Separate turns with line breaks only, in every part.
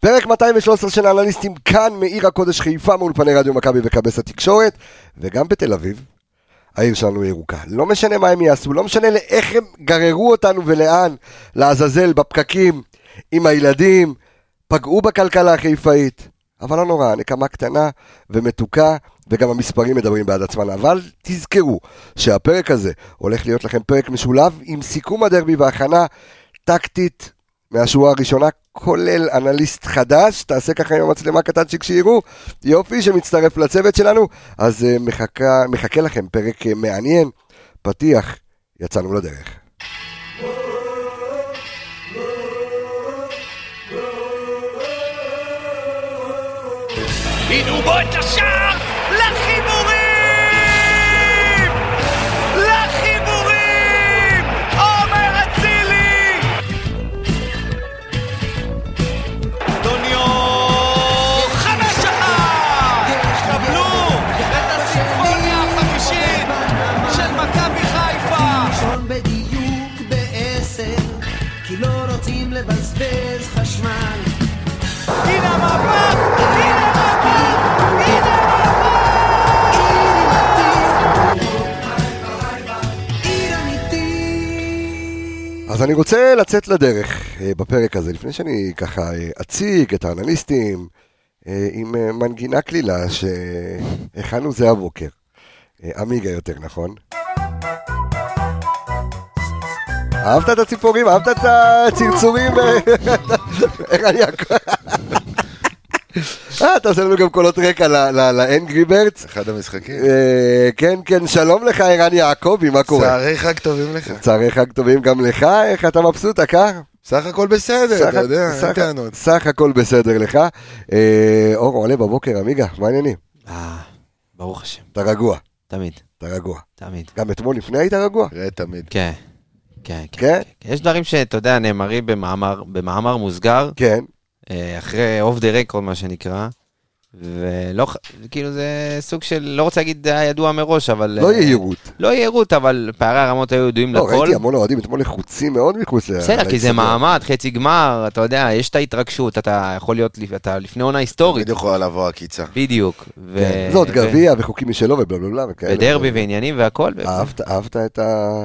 פרק 213 של האנליסטים כאן מעיר הקודש חיפה מאולפני רדיו מכבי וכבס התקשורת, וגם בתל אביב. העיר שלנו ירוקה. לא משנה מה הם יעשו, לא משנה לאיך הם גררו אותנו ולאן, לעזאזל, בפקקים, עם הילדים, פגעו בכלכלה החיפאית. אבל לא נורא, נקמה קטנה ומתוקה, וגם המספרים מדברים בעד עצמם. אבל תזכרו שהפרק הזה הולך להיות לכם פרק משולב עם סיכום הדרבי והכנה טקטית מהשורה הראשונה, כולל אנליסט חדש, תעשה ככה עם המצלמה קטנצ'יק שיראו, יופי שמצטרף לצוות שלנו, אז uh, מחכה, מחכה לכם פרק uh, מעניין, פתיח, יצאנו לדרך.
הנה בוא את השער
אז אני רוצה לצאת לדרך אה, בפרק הזה, לפני שאני ככה אה, אציג את האנליסטים אה, עם מנגינה קלילה שהכנו זה הבוקר. עמיגה יותר, נכון? אהבת את הציפורים? אהבת את הצרצורים? איך אני... אה, אתה עושה לנו גם קולות רקע לאנגרי ברדס?
אחד המשחקים.
כן, כן, שלום לך, ערן יעקבי, מה קורה?
שערי חג טובים לך.
צערי חג טובים גם לך, איך אתה מבסוט, הקר?
סך הכל בסדר, אתה יודע, אין טענות.
סך הכל בסדר לך. אה, אור עולה בבוקר, עמיגה, מה העניינים?
אה, ברוך השם,
אתה רגוע,
תמיד,
אתה רגוע.
תמיד.
גם אתמול לפני היית רגוע?
תמיד.
כן, כן,
כן?
כן. כן. יש דברים שאתה יודע, נאמרים במאמר, במאמר מוסגר,
כן.
אה, אחרי אוף דה רקורד, מה שנקרא, ולא, כאילו זה סוג של, לא רוצה להגיד היה ידוע מראש, אבל...
לא
אה,
יהירות.
לא יהירות, אבל פערי הרמות היו ידועים
לא,
לכל.
ראיתי המון אוהדים אתמול לחוצים מאוד מחוץ ל...
בסדר, כי זה. מעמד, חצי גמר, אתה יודע, יש את ההתרגשות, אתה יכול להיות, אתה לפני עונה היסטורית,
תמיד יכולה לבוא עקיצה.
בדיוק. ו-
כן. זה עוד
ו-
גביע וחוקים משלו ובלה בלה בלה וכאלה.
ודרבי ועניינים והכל. ו-
אהבת, אהבת את ה...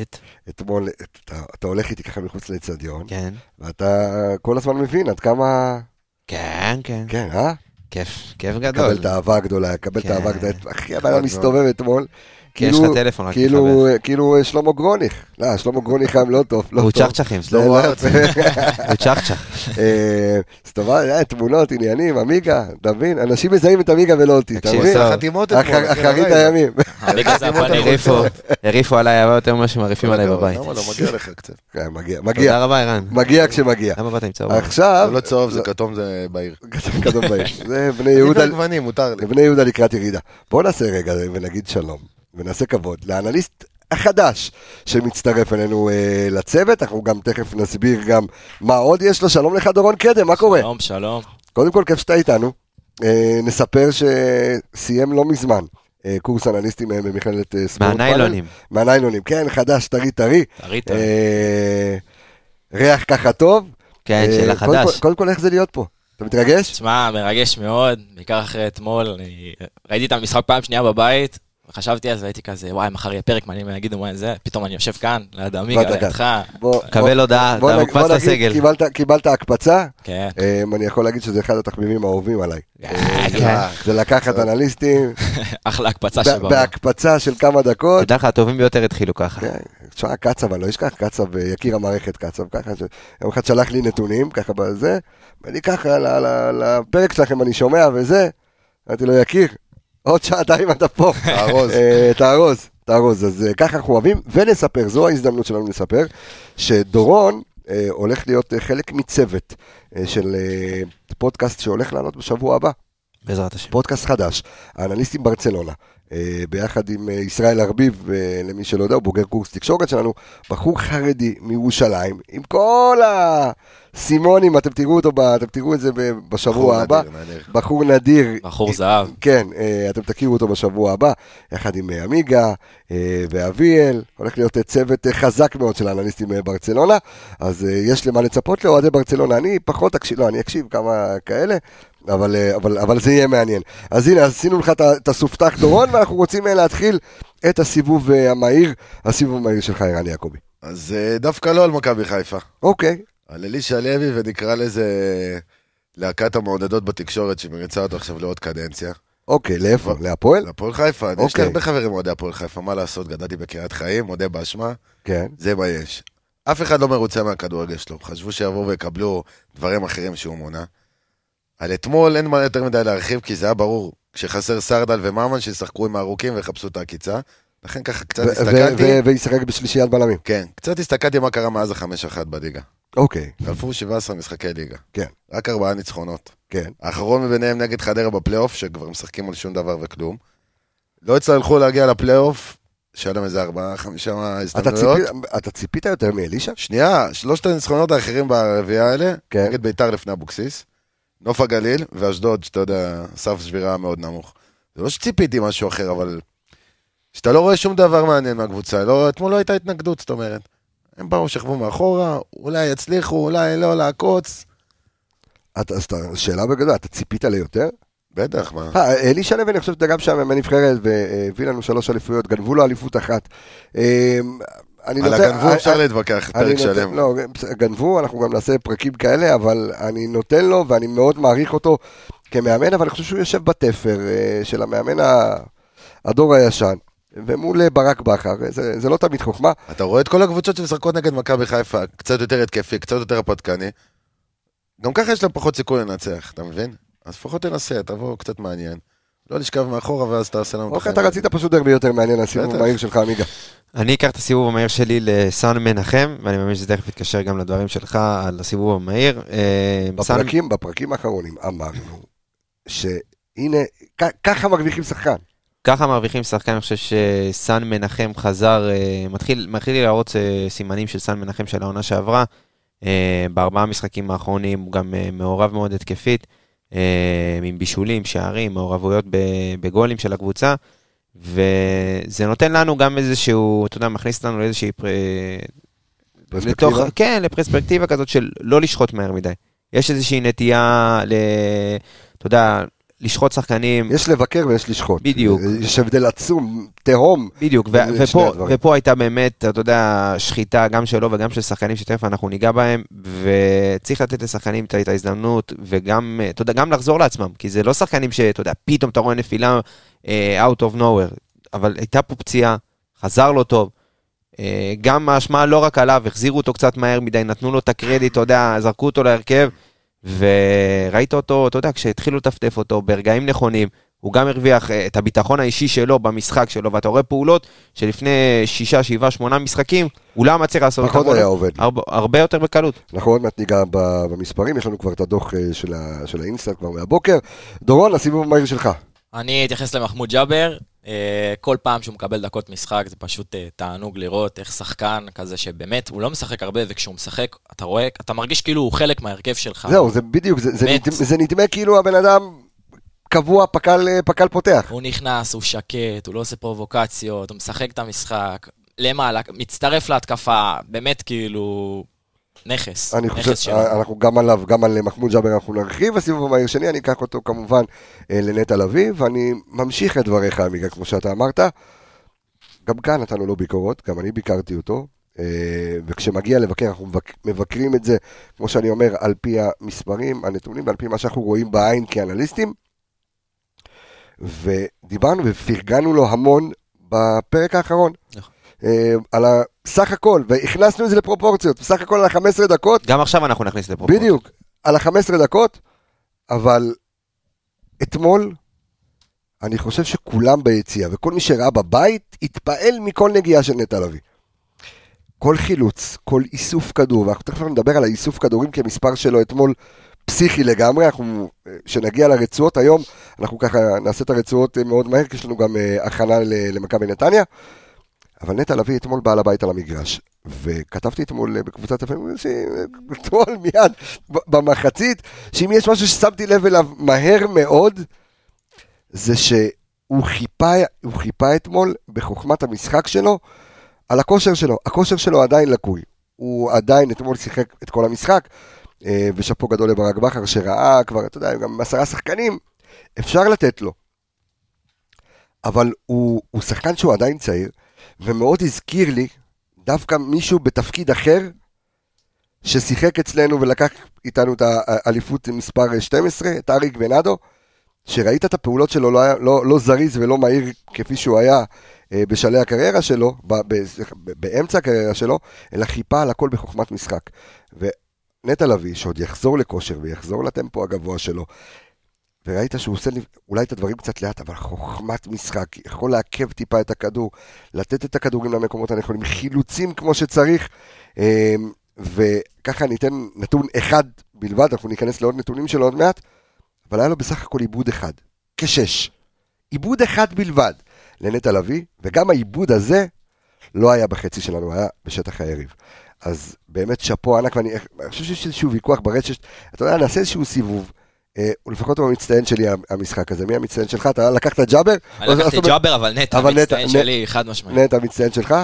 את-
אתמול, את- אתה- אתה הולך איתי ככה מחוץ לאצטדיון,
כן,
ואתה כל הזמן מבין עד כמה...
כן, כן,
כן, אה?
כיף, כיף גדול.
קבל את האהבה הגדולה, קבל את
כן.
האהבה הגדולה. אחי, אדם מסתובב אתמול.
כי יש
כאילו-
לך טלפון רק
כאילו. כאילו שלמה גרוניך. לא, שלמה גרוניך היום לא טוב, לא
הוא
טוב.
צ'חצ'חים,
זה
שלמה
לא
ארצי.
יפה.
הוא צ'חצ'ח.
אה, הסתובב, אה, תמונות, עניינים, עמיגה, אתה מבין? אנשים מזהים את עמיגה ולא אותי, אתה מבין?
טוב.
עשה חתימות אתמול.
אחרית. הימים.
הליגה זה הפאנל.
הרעיפו, הרעיפו עליי הרבה יותר ממה שמרעיפים עליי בבית.
למה לא? מגיע לך קצת.
כן, מגיע,
תודה
מגיע,
רבה, ערן.
מגיע כשמגיע.
למה באת עם צהוב?
עכשיו,
זה לא צהוב, זה כתום, זה בעיר.
כתוב בעיר. זה בני יהודה, לקראת ירידה. בואו נעשה רגע ונגיד שלום, ונעשה כבוד לאנליסט החדש שמצטרף אלינו אה, לצוות, אנחנו גם תכף נסביר גם מה עוד יש לו. שלום לך דורון קדם, מה קורה?
שלום, שלום.
קודם כל, כיף שאתה איתנו. אה, נספר שסיים לא מזמן אה, קורס אנליסטים אה, במכללת אה, ספורט.
מהניילונים.
מהניילונים, כן, חדש, טרי טרי.
טרי טרי.
ריח ככה טוב.
כן, של
קודם
החדש.
כל- קודם כל, איך זה להיות פה? אתה מתרגש?
תשמע, מרגש מאוד, בעיקר אחרי אתמול. אני ראיתי את המשחק פעם שנייה בבית, וחשבתי אז, והייתי כזה, וואי, מחר יהיה פרק מעניין, יגידו מה זה, פתאום אני יושב כאן, ליד עמיגה,
דקה.
לידך.
קבל הודעה, אתה מוקפץ לסגל.
קיבלת- קיבלת הקפצה,
כן.
אה, אני יכול להגיד שזה אחד התחביבים האהובים עליי.
אה,
זה-
כן.
זה לקחת אנליסטים
אחלה הקפצה שבעולם.
בהקפצה של כמה דקות.
תדע לך, הטובים ביותר התחילו ככה.
כן, תשמע, קצב, אני לא אשכח, קצב, אה, יקיר המערכת קצב, ככה, יום אחד שלח לי נתונים, ככה בזה, ואני ככה, לפרק שלכם אני שומע וזה, אמרתי לו, יקיר, עוד שעתיים אתה פה.
תארוז.
אה, תארוז, תארוז. אז אה, ככה אנחנו אוהבים, ונספר, זו ההזדמנות שלנו לספר, שדורון אה, הולך להיות חלק מצוות של פודקאסט שהולך לעלות בשבוע הבא.
בעזרת השם.
פודקאסט חדש, האנליסטים ברצלונה. אה, ביחד עם אה, ישראל ארביב, אה, למי שלא יודע, הוא בוגר קורס תקשורת שלנו, בחור חרדי מירושלים, עם כל הסימונים, אתם תראו אותו, אתם תראו את זה בשבוע הבא.
נדיר, נדיר.
בחור נדיר.
בחור זהב.
כן, אתם תכירו אותו בשבוע הבא, יחד עם עמיגה ואביאל, הולך להיות צוות חזק מאוד של האנליסטים ברצלונה, אז יש למה לצפות לאוהדי ברצלונה, אני פחות אקשיב, לא, אני אקשיב כמה כאלה, אבל, אה, אבל, אבל זה יהיה מעניין. אז הנה, עשינו לך את הסופתח דורון, ואנחנו רוצים אה, להתחיל את הסיבוב אה, המהיר, הסיבוב המהיר שלך, ערן יעקבי.
אז דווקא לא על מכבי חיפה.
אוקיי,
על אלישע לוי, ונקרא לזה להקת המעודדות בתקשורת שמריצה אותו עכשיו לעוד קדנציה.
אוקיי, לאיפה? להפועל?
להפועל חיפה, יש
אוקיי.
לי הרבה חברים אוהדי הפועל חיפה, מה לעשות, גדלתי בקריית חיים, מודה באשמה,
כן.
זה מה יש. אף אחד לא מרוצה מהכדורגל שלו, חשבו שיבואו ויקבלו דברים אחרים שהוא מונה. על אתמול אין מה יותר מדי להרחיב, כי זה היה ברור, כשחסר סרדל וממן, שישחקו עם הארוכים ויחפשו את העקיצה. לכן ככה קצת
ו-
הסתכלתי,
וישחק בשלישיית בלמים.
כן, קצת הסתכלתי מה קרה מאז החמש אחת בליגה.
אוקיי,
חלפו 17 משחקי ליגה.
כן.
רק ארבעה ניצחונות.
כן.
האחרון מביניהם נגד חדרה בפלייאוף, שכבר משחקים על שום דבר וכלום. לא הצטרכו להגיע לפלייאוף, שהיה להם איזה ארבעה, חמישה
אתה
הזדמנויות.
ציפית- אתה ציפית יותר מאלישע?
שנייה, שלושת הניצחונות האחרים ברביעייה האלה,
כן.
נגד ביתר לפני אבוקסיס, נוף הגליל ואשדוד, שאתה יודע, סף שבירה מאוד נמוך. זה לא שציפיתי משהו אחר, אבל... שאתה לא רואה שום דבר מעניין מהקבוצה, לא, אתמול לא הייתה התנגדות, זאת אומרת. הם באו, שכבו מאחורה, אולי יצליחו, אולי לא, לעקוץ.
אתה- אז שאלה בגדול, אתה ציפית ליותר?
בטח, מה?
אה, אלישע לוי, אני חושב שאתה גם שם מהנבחרת, והביא לנו שלוש אליפויות, גנבו לו אליפות אחת. אני
על
נותן-
הגנבו
אה,
אפשר
אה,
להתווכח, פרק שלם.
לא, גנבו, אנחנו גם נעשה פרקים כאלה, אבל אני נותן לו, ואני מאוד מעריך אותו כמאמן, אבל אני חושב שהוא יושב בתפר אה, של המאמן הדור הישן. ומול ברק בכר, זה, זה לא תמיד חוכמה.
אתה רואה את כל הקבוצות שמשחקות נגד מכבי חיפה, קצת יותר התקפי, קצת יותר הפתקני. גם ככה יש להם פחות סיכוי לנצח, אתה מבין? אז לפחות תנסה, תבוא קצת מעניין. לא לשכב מאחורה ואז תעשה לנו
אוקיי. אתה רצית פשוט דרבי יותר מעניין, הסיבוב
בטח.
המהיר שלך, עמיגה.
אני אקח את הסיבוב המהיר שלי לסאן מנחם, ואני מאמין שזה תכף יתקשר גם לדברים שלך על הסיבוב המהיר. אה,
בפרקים, בפרקים האחרונים אמרנו שהנה, ככה מרוויחים שחקן.
ככה מרוויחים שחקן, אני חושב שסאן מנחם חזר, אה, מתחיל, מתחיל להראות אה, סימנים של סאן מנחם של העונה שעברה. בארבעה המשחקים האחרונים הוא גם מעורב מאוד התקפית, עם בישולים, שערים, מעורבויות בגולים של הקבוצה, וזה נותן לנו גם איזשהו, אתה יודע, מכניס אותנו לאיזושהי... פר-
פרספקטיבה?
לתוך, כן, לפרספקטיבה כזאת של לא לשחוט מהר מדי. יש איזושהי נטייה ל... אתה יודע, לשחוט שחקנים.
יש לבקר ויש לשחוט.
בדיוק.
יש הבדל עצום, תהום.
בדיוק, ו- ופה. ופה הייתה באמת, אתה יודע, שחיטה גם שלו וגם של שחקנים שתכף אנחנו ניגע בהם, וצריך לתת לשחקנים את ההזדמנות, וגם, אה, אתה יודע, גם לחזור לעצמם, כי זה לא שחקנים שאתה יודע, פתאום אתה רואה נפילה out of nowhere, אבל הייתה פה פציעה, חזר לו טוב. אה, גם האשמה לא רק עליו, החזירו אותו קצת מהר מדי, נתנו לו את הקרדיט, אתה יודע, זרקו אותו להרכב, וראית אותו, אתה יודע, כשהתחילו לטפטף אותו ברגעים נכונים, הוא גם הרוויח אה, את הביטחון האישי שלו במשחק שלו, ואתה רואה פעולות שלפני שישה, שבעה, שמונה משחקים, הוא לא מצליח לעשות
פחות
אותם,
היה עובד.
הרבה, הרבה יותר בקלות.
אנחנו עוד מעט ניגע במספרים, יש לנו כבר את הדוח של ה- של האינסטנט כבר מהבוקר. דורון, הסיבוב המהיר שלך.
אני אתייחס למחמוד ג'אבר. אה, כל פעם שהוא מקבל דקות משחק זה פשוט אה, תענוג לראות איך שחקן כזה שבאמת הוא לא משחק הרבה וכשהוא משחק אתה רואה, אתה מרגיש כאילו הוא חלק מההרכב שלך.
זהו, זה בדיוק, זה- זה. נדמה- זה נדמה כאילו הבן אדם קבוע, פק"ל אה, פק"ל פותח.
הוא נכנס, הוא שקט, הוא לא עושה פרובוקציות, הוא משחק את המשחק, למעלה, מצטרף להתקפה, באמת כאילו נכס,
אני
נכס
חושב,
שלו.
אה, אנחנו גם עליו, גם על מחמוד ג'אבר אנחנו נרחיב, הסיבוב המהיר שני, אני אקח אותו כמובן אה, לנטע לביא, ואני ממשיך את דבריך, עמיגה, כמו שאתה אמרת. גם כאן נתנו לו ביקורות, גם אני ביקרתי אותו, אה, וכשמגיע לבקר, אנחנו מבק- מבקרים את זה, כמו שאני אומר, על פי המספרים, הנתונים, ועל פי מה שאנחנו רואים בעין כאנליסטים. ודיברנו ופרגנו לו המון בפרק האחרון.
נכון.
אה, על הסך הכל, והכנסנו את זה לפרופורציות, בסך הכל על ה-15 דקות,
גם עכשיו אנחנו נכניס לפרופורציות.
בדיוק, על ה-15 דקות, אבל אתמול, אני חושב שכולם ביציאה, וכל מי שראה בבית, התפעל מכל נגיעה של נטע לביא. כל חילוץ, כל איסוף כדור, ואנחנו תכף נדבר על האיסוף כדורים, כי המספר שלו אתמול פסיכי לגמרי, אנחנו, כשנגיע לרצועות היום, אנחנו ככה נעשה את הרצועות אה, מאוד מהר, כי יש לנו גם אה, הכנה למכבי נתניה. אבל נטע לביא אתמול בעל הבית על המגרש, וכתבתי אתמול אה, בקבוצת הפעמים, אתמול מיד ב- במחצית, שאם יש משהו ששמתי לב אליו מהר מאוד, זה שהוא חיפה, חיפה אתמול בחוכמת המשחק שלו על הכושר שלו. הכושר שלו עדיין לקוי. הוא עדיין אתמול שיחק את כל המשחק, אה, ושאפו גדול לברק בכר שראה כבר, אתה יודע, גם עשרה שחקנים, אפשר לתת לו. אבל הוא, הוא שחקן שהוא עדיין צעיר, ומאוד הזכיר לי דווקא מישהו בתפקיד אחר, ששיחק אצלנו ולקח איתנו את האליפות מספר 12, את אריק בנאדו, שראית את הפעולות שלו, לא, לא, לא זריז ולא מהיר כפי שהוא היה אה, בשלהי הקריירה שלו, ב, ב, באמצע הקריירה שלו, אלא חיפה על הכל בחוכמת משחק. ונטע לביא, שעוד יחזור לכושר ויחזור לטמפו הגבוה שלו, וראית שהוא עושה לי אולי את הדברים קצת לאט, אבל חוכמת משחק, יכול לעכב טיפה את הכדור, לתת את הכדורים למקומות הנכונים, חילוצים כמו שצריך, אה, וככה ניתן נתון אחד בלבד, אנחנו ניכנס לעוד נתונים שלו עוד מעט, אבל היה לו בסך הכל עיבוד אחד, כשש. עיבוד אחד בלבד לנטע לביא, וגם העיבוד הזה לא היה בחצי שלנו, היה בשטח היריב. אז באמת שאפו ענק, ואני אני חושב שיש איזשהו ויכוח ברשת, אתה יודע, נעשה איזשהו סיבוב. אה, ולפחות הוא המצטיין שלי המשחק הזה. מי המצטיין שלך? אתה לקחת ג'אבר?
אני לקחתי ג'אבר, אבל נטע, המצטיין שלי, חד משמעית.
נטע המצטיין שלך?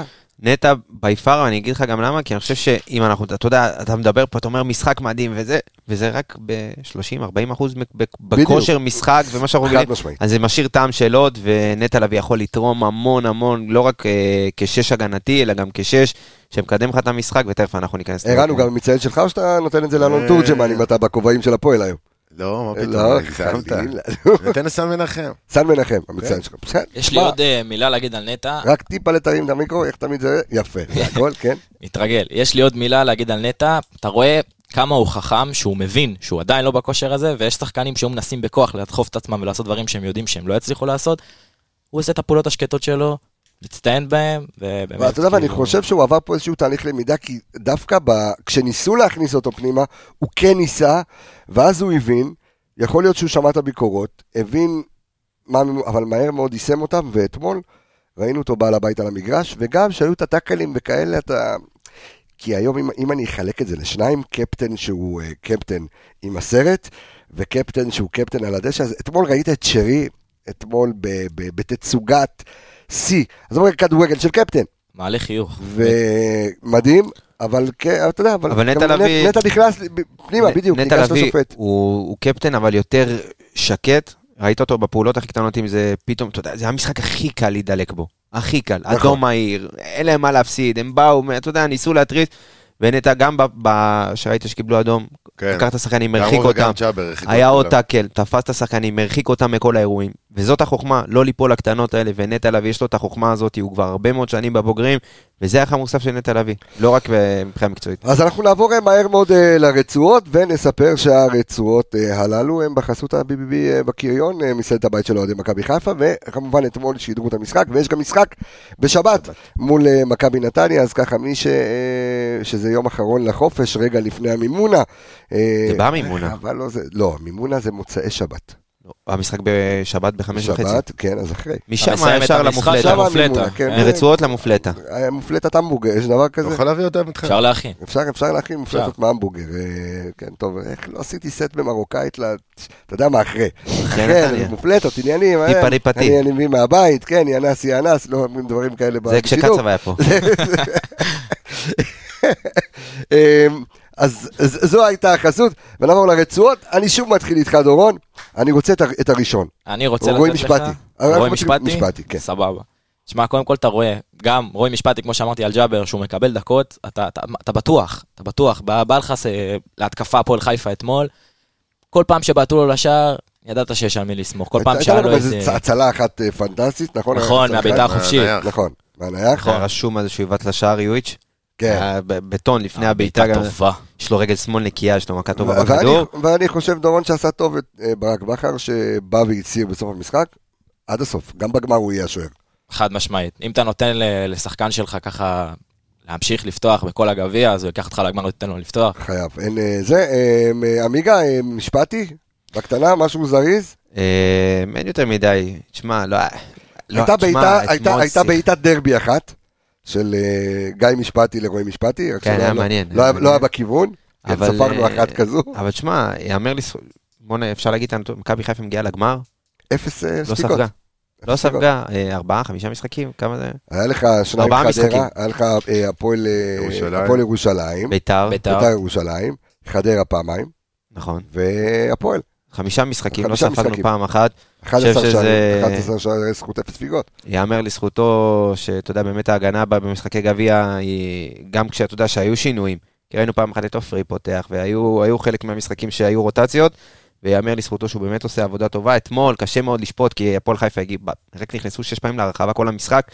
נטע בי פאר, ואני אגיד לך גם למה, כי אני חושב שאם אנחנו, אתה יודע, אתה מדבר פה, אתה אומר משחק מדהים וזה, וזה רק ב-30-40 אחוז בכושר משחק ומה שאנחנו רגילים,
משמעית.
אז זה משאיר טעם של עוד, ונטע לביא יכול לתרום המון המון, לא רק אה, כשש הגנתי, אלא גם כשש, שמקדם לך את המשחק, ותכף אנחנו ניכנס.
ערן הוא. גם המצטיין שלך, או שאתה נותן את זה לאלון
אה.
תורג'מן אם אתה בכובעים של הפועל היום?
לא, מה
לא,
פתאום, הגזמת.
חלילה.
נתן לסן מנחם.
סן מנחם, המצטיין שלך. בסדר.
יש לי עוד אה, מילה להגיד על נטע,
רק טיפה לתרים את המיקרו, איך תמיד זה? יפה, זה הכל, כן.
מתרגל. יש לי עוד מילה להגיד על נטע, אתה רואה כמה הוא חכם, שהוא מבין שהוא עדיין לא בכושר הזה, ויש שחקנים שהיו מנסים בכוח לדחוף את עצמם ולעשות דברים שהם יודעים שהם לא יצליחו לעשות. הוא עושה את הפעולות השקטות שלו, מצטיין בהם, ובאמת,
ואתה יודע מה, אני
כאילו,
חושב שהוא עבר פה איזשהו תהליך למידה, כי דווקא ב... כשניסו להכניס אותו פנימה, הוא כן ניסה, ואז הוא הבין, יכול להיות שהוא שמע את הביקורות, הבין מה, אבל מהר מאוד יישם אותם, ואתמול ראינו אותו בעל הבית על המגרש, וגם שהיו את הטאקלים וכאלה, אתה... כי היום, אם, אם אני אחלק את זה לשניים, קפטן שהוא uh, קפטן עם הסרט, וקפטן שהוא קפטן על הדשא, אז אתמול ראית את שרי, אתמול ב- ב- בתצוגת שיא, אז אומר כדורגל של קפטן,
מעלה חיוך.
ומדהים, אבל כן, אתה יודע, אבל,
אבל נטע לביא-
נטע נכנס פנימה, בדיוק,
נטע
ניגש
לביא
לשופט.
הוא הוא קפטן, אבל יותר שקט. ראית אותו בפעולות הכי קטנות, אם זה פתאום, אתה יודע, זה המשחק הכי קל להידלק בו. הכי קל.
נכון.
אדום מהיר, אין להם מה להפסיד, הם באו, אתה יודע, ניסו להטריד. ונטע, גם ב- ב- שראית שקיבלו אדום,
כן.
לקח את השחקנים,
גם
הרחיק
הוא וגם
אותם.
ג'אבר הרחיקו
היה עוד. טאקל, תפס את השחקנים, הרחיק אותם מכל האירועים. וזאת החוכמה, לא ליפול לקטנות האלה, ונטע לביא יש לו את החוכמה הזאת, הוא כבר הרבה מאוד שנים בבוגרים, וזה הערך המוסף של נטע לביא, לא רק מבחינה מקצועית.
אז אנחנו נעבור אה, מהר מאוד אה, לרצועות, ונספר שהרצועות אה, הללו הם בחסות ה-BBB אה, בקריון, אה, מסעדת הבית של אוהדי מכבי חיפה, וכמובן אתמול שידרו את המשחק, ויש גם משחק בשבת מול אה, מכבי נתניה, אז ככה מי ש... אה, שזה יום אחרון לחופש, רגע לפני המימונה. אה,
זה במימונה.
אבל לא, זה, לא, מימונה זה מוצאי שבת.
המשחק בשבת בחמש וחצי.
שבת, כן, אז אחרי.
משם ישר
המשחק
למופלטה.
המופלטה.
המימונה, כן.
אה,
מרצועות למופלטה.
אה, מופלטת המבורגר, יש דבר כזה?
יכול להביא אותם איתך.
אפשר להכין.
אפשר, אפשר להכין מופלטות מהמבורגר. אה, כן, טוב, איך לא עשיתי סט במרוקאית, ל- אתה יודע מה, אחרי. אחרי,
נתניה.
מופלטות, עניינים. אה,
טיפה ריפתי.
אני מביא מהבית, כן, יאנס יאנס, לא אומרים דברים כאלה
זה
בשידור.
כשקצב היה פה.
אז אז זו הייתה החסות, ונעבור לרצועות. אני שוב מתחיל איתך, דורון. אני רוצה את את הראשון.
אני רוצה
רועי
לתת לך...
משפטי. אנחנו
רועי
מתחילים-
משפטי?
משפטי, כן.
סבבה. שמע, קודם כל אתה רואה, גם רועי משפטי, כמו שאמרתי על ג'אבר, שהוא מקבל דקות, אתה, אתה, אתה בטוח, אתה בטוח. בא, בא לך אה, להתקפה הפועל חיפה אתמול, כל פעם שבעטו לו לשער, ידעת שיש על מי לסמוך. כל פעם
הייתה
שהיה
לנו
לו
איזה
איזה...
הצלה אחת אה, פנטסטית, נכון?
נכון, מהבעיטה? החופשית.
נכון, מהנייח.
היה רשום על זה שהוא עיוות לשער יואיץ'.
כן.
בטון לפני הבעיטה. יש לו רגל שמאל נקייה, יש לו מכה טובה
ואני-
בכדור.
ואני חושב, דורון, שעשה טוב את אה, ברק בכר, שבא והצהיר בסוף המשחק, עד הסוף. גם בגמר הוא יהיה השוער.
חד משמעית. אם אתה נותן לשחקן שלך ככה להמשיך לפתוח בכל הגביע, אז הוא ייקח אותך לגמר, לא תיתן לו לפתוח.
חייב. אין אה, זה, אה, עמיגה, משפטי? בקטנה, משהו זריז?
אין יותר מדי, תשמע, לא... לא,
הייתה בעיטת דרבי אחת, של אה, גיא משפטי לרועי משפטי. רק
כן, היה
לא-
מעניין,
לא
היה
לא היה. בכיוון,
אבל,
ספרנו
אה,
אחת כזו.
אבל תשמע, יאמר לזכות, בוא נ... אפשר להגיד, מכבי חיפה מגיעה לגמר,
אפס אה,
לא
ספיקות.
ספגה. לא
אפס ספיקות.
ספגה, ארבעה, חמישה משחקים, כמה זה?
היה לך שניים
ארבעה
חדרה. היה לך הפועל
ירושלים.
בית"ר
ירושלים, חדרה פעמיים,
נכון.
והפועל.
חמישה משחקים, לא ספגנו. פעם אחת.
11
שזה-
שערים, 11 שערי זכות אפס ספיגות.
יאמר לזכותו, שאתה יודע, באמת ההגנה בה במשחקי גביע, היא גם כשאתה יודע שהיו שינויים, כי ראינו פעם אחת את עופרי פותח, והיו היו חלק מהמשחקים שהיו רוטציות, ויאמר לזכותו שהוא באמת עושה עבודה טובה. אתמול קשה מאוד לשפוט, כי הפועל חיפה רק נכנסו שש פעמים להרחבה כל המשחק.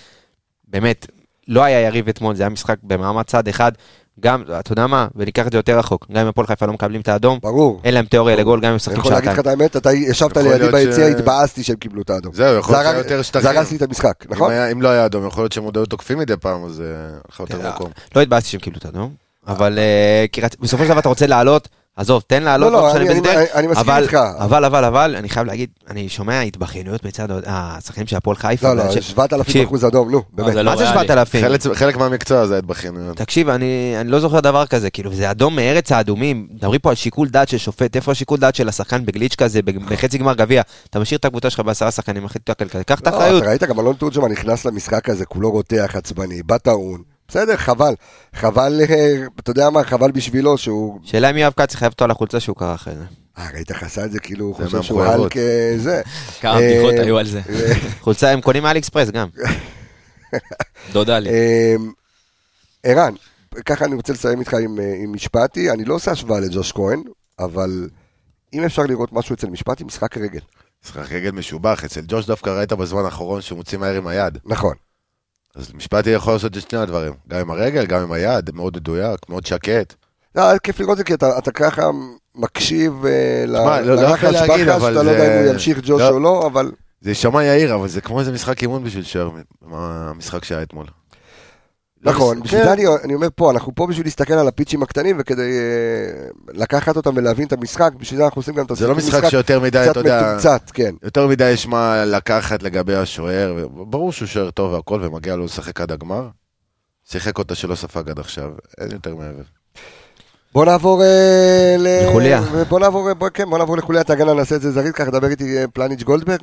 באמת, לא היה יריב אתמול, זה היה משחק במעמד צד אחד. גם, אתה יודע מה, וניקח את זה יותר רחוק, גם אם הפועל חיפה לא מקבלים את האדום,
ברור.
אין להם תיאוריה לגול, גם אם הם
אני
משחקים
יכול להגיד לך
שעתיים.
את האמת, אתה ישבת לידי ביציע,
ש-
התבאסתי שהם קיבלו את האדום.
זהו, יכול להיות שהיה יותר שטחים.
זרס לי את המשחק,
אם
נכון?
היה- אם לא היה אדום, יכול להיות שהם עוד היו תוקפים מדי פעם, אז אה, לך יותר מקום.
לא התבאסתי שהם קיבלו את האדום, אבל אה, כי רצ- בסופו של דבר אתה רוצה לעלות, עזוב, תן לעלות,
לא, לא,
לא משנה
אני- אני- אני מסכים
אבל-
איתך.
אבל, אבל, אבל, אני חייב להגיד, אני שומע התבכיינויות מצד השחקנים של הפועל חיפה.
לא, לא,
ואנשי-
7,000
תקשיב,
אחוז אדום, נו, באמת.
זה לא
מה זה
ריאלי.
7,000?
חלק- חלק מהמקצוע זה ההתבכיינויות.
תקשיב, אני, אני לא זוכר דבר כזה, כאילו, זה אדום מארץ האדומים, מדברים פה על שיקול דעת של שופט, איפה השיקול דעת של השחקן בגליץ' כזה, בחצי גמר גביע, אתה משאיר את הקבוצה שלך בעשרה שחקנים, אחי, תקל כזה, קח את
לא,
האחריות.
אתה ראית גם אלון תורג'מן נכנס למשחק הזה, כולו רותח, עצבני, בא טעון. בסדר, חבל. חבל, אה, אתה יודע מה, חבל בשבילו שהוא...
שאלה אם יואב כץ יחייב אותו על החולצה שהוא קרא אחרי זה.
אה, ראית איך עשה את זה, כאילו, הוא חושב שהוא
מהמחויבות.
הלק אה, זה.
כמה
אה,
בדיחות היו על זה.
חולצה הם קונים מאלי אקספרס גם.
דודה לי.
אה, ערן, ככה אני רוצה לסיים איתך עם משפטי, אני לא עושה השוואה לג'וש כהן, אבל אם אפשר לראות משהו אצל משפטי, משחק רגל.
משחק רגל משובח, אצל ג'וש דווקא ראית בזמן האחרון שהוא מוציא מהר עם היד.
נכון.
אז משפטי יכול לעשות את שני הדברים, גם עם הרגל, גם עם היד, מאוד מדויק, מאוד שקט.
לא, היה כיף לראות את זה, כי אתה, אתה ככה מקשיב אה, ל-
תשמע, לא- לא
לרחש בחש, לא יודע אם הוא ימשיך ג'וש
לא.
או לא, אבל...
זה יישמע יאיר, אבל זה כמו איזה משחק אימון בשביל שוער, המשחק שהיה אתמול.
נכון,
לא,
בשביל. זה אני, אני אומר פה, אנחנו פה בשביל להסתכל על הפיצ'ים הקטנים וכדי אה, לקחת אותם ולהבין את המשחק, בשביל זה אנחנו עושים גם את
זה לא משחק שיותר מדי,
קצת
אתה יודע,
מתומצת, כן.
יותר מדי יש מה לקחת לגבי השוער, ברור שהוא שוער טוב והכל, ומגיע לו לשחק עד הגמר. שיחק אותה שלא ספג עד עכשיו, אין יותר מעבר.
בוא נעבור אה, ל...
לחוליה.
בוא נעבור, אה, בוא, כן, בוא נעבור לחוליית ההגנה, נעשה את זה זריז, ככה דבר איתי פלניץ' גולדברג.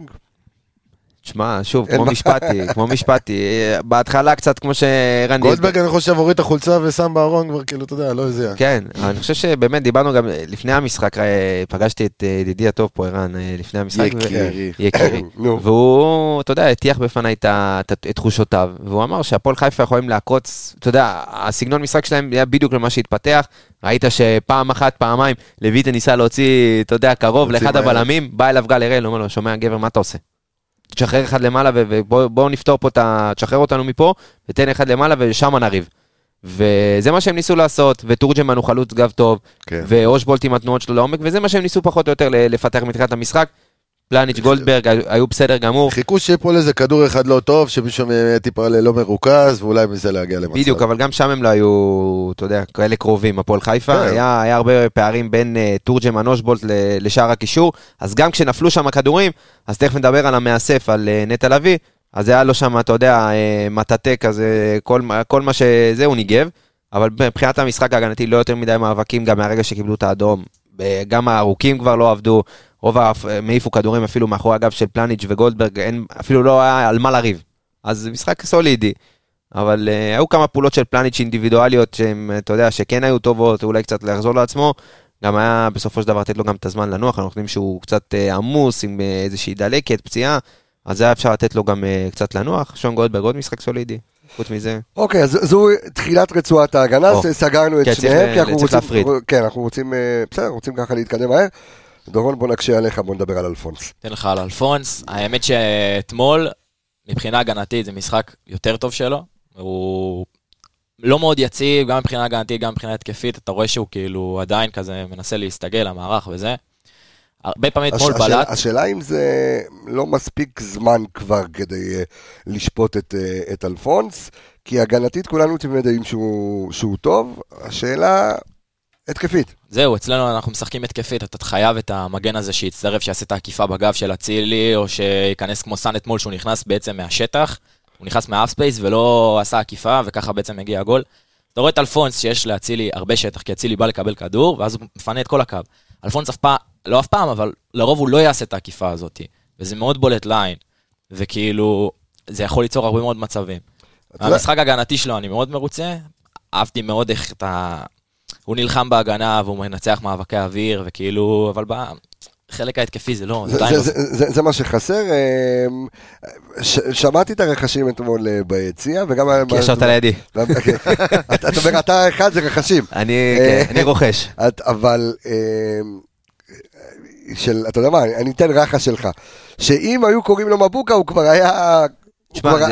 שמע, שוב, כמו. משפטי, כמו משפטי, אה, בהתחלה קצת כמו שרן
גולדברג אני חושב הוריד את החולצה ושם בארון כבר כאילו, אתה יודע, לא הזיע.
כן, אני חושב שבאמת דיברנו גם אה, לפני המשחק, אה, פגשתי את אה, ידידי הטוב פה, ערן, אה, לפני המשחק.
יקירי.
והוא, אתה יודע, הטיח בפניי את תחושותיו, והוא אמר שהפועל חיפה יכולים לעקוץ, אתה יודע, הסגנון משחק שלהם היה בדיוק למה שהתפתח, ראית שפעם אחת, פעמיים, לויטה ניסה להוציא, אתה יודע, קרוב לאחד. הבלמים, בא אליו גל הראל, אומר לו, שומע גבר, מה אתה עושה? תשחרר אחד למעלה ובואו נפתור פה את ה... תשחרר אותנו מפה, ותן אחד למעלה ושם נריב. וזה מה שהם ניסו לעשות, ותורג'מן הוא חלוץ גב טוב,
כן.
ואושבולט עם התנועות שלו לעומק, וזה מה שהם ניסו פחות או יותר לפתח מתחילת המשחק. פלניץ' גולדברג היו- בסדר גמור.
חיכו שיפול איזה כדור אחד לא טוב, שמישהו יהיה טיפה לא מרוכז, ואולי מזה להגיע למצב.
בדיוק, אבל גם שם הם לא היו, אתה יודע, כאלה קרובים, הפועל חיפה.
כן.
היה, היה הרבה פערים בין uh, תורג'מן אושבולט ל- לשאר הקישור, אז גם כשנפלו שם הכדורים, אז תכף נדבר על המאסף, על uh, נטע לביא, אז היה לו שם, אתה יודע, uh, מטאטא כזה, כל, מה- כל מה שזה, הוא ניגב. אבל מבחינת המשחק ההגנתי לא יותר מדי מאבקים, גם מהרגע שקיבלו את האדום. גם הארוכים כבר לא עבדו, רוב הם העיפו כדורים אפילו מאחורי הגב של פלניץ' וגולדברג, אין, אפילו לא היה על מה לריב. אז זה משחק סולידי. אבל uh, היו כמה פעולות של פלניץ' אינדיבידואליות שהן, אתה יודע, שכן היו טובות, אולי קצת לחזור לעצמו. גם היה בסופו של דבר לתת לו גם את הזמן לנוח, אנחנו יודעים שהוא קצת uh, עמוס עם uh, איזושהי דלקת, פציעה, אז היה אפשר לתת לו גם uh, קצת לנוח. שון גולדברג עוד משחק סולידי, חוץ מזה.
אוקיי, אז זו תחילת רצועת ההגנה,
או.
סגרנו את
כן,
שניהם, כי אנחנו רוצים. כן, אנחנו רוצים, אה, בסדר, רוצים ככה להתקדם מהר. דורון, בוא נקשה עליך, בוא נדבר על אלפונס.
אתן לך על אלפונס. האמת שאתמול, מבחינה הגנתית, זה משחק יותר טוב שלו. הוא לא מאוד יציב, גם מבחינה הגנתית, גם מבחינה התקפית. אתה רואה שהוא כאילו עדיין כזה מנסה להסתגל למערך וזה. הרבה פעמים אתמול
הש-
בלט.
השאלה אם זה לא מספיק זמן כבר כדי אה, לשפוט את, אה, את אלפונס, כי הגנתית כולנו תמיד יודעים שהוא, שהוא טוב, השאלה התקפית.
זהו, אצלנו אנחנו משחקים התקפית, אתה חייב את המגן הזה שיצטרף, שיעשה את העקיפה בגב של אצילי, או שייכנס כמו סאן אתמול, שהוא נכנס בעצם מהשטח, הוא נכנס מה half space ולא עשה עקיפה, וככה בעצם הגיע הגול. אתה רואה את אלפונס שיש לאצילי הרבה שטח, כי אצילי בא לקבל כדור, ואז הוא מפנה את כל הקו. אלפונס אף פעם, לא אף פעם, אבל לרוב הוא לא יעשה את העקיפה הזאת, וזה מאוד בולט לעין, וכאילו, זה יכול ליצור הרבה מאוד מצבים. המשחק ההגנתי שלו, אני מאוד מרוצה, אהבתי מאוד איך אתה... הוא נלחם בהגנה והוא מנצח מאבקי אוויר, וכאילו, אבל בחלק ההתקפי זה לא, זה
זה, זה. זה, זה, זה מה שחסר. אמ, ש, שמעתי את הרכשים אתמול אה, ביציע, וגם...
כי ישבת לידי.
אתה אתה אומר, אתה אחד זה רכשים.
אני
אה,
כן, אני רוכש.
את, אבל, אמ, של, אתה יודע מה, אני אתן רחה שלך. שאם היו קוראים לו מבוקה, הוא כבר היה...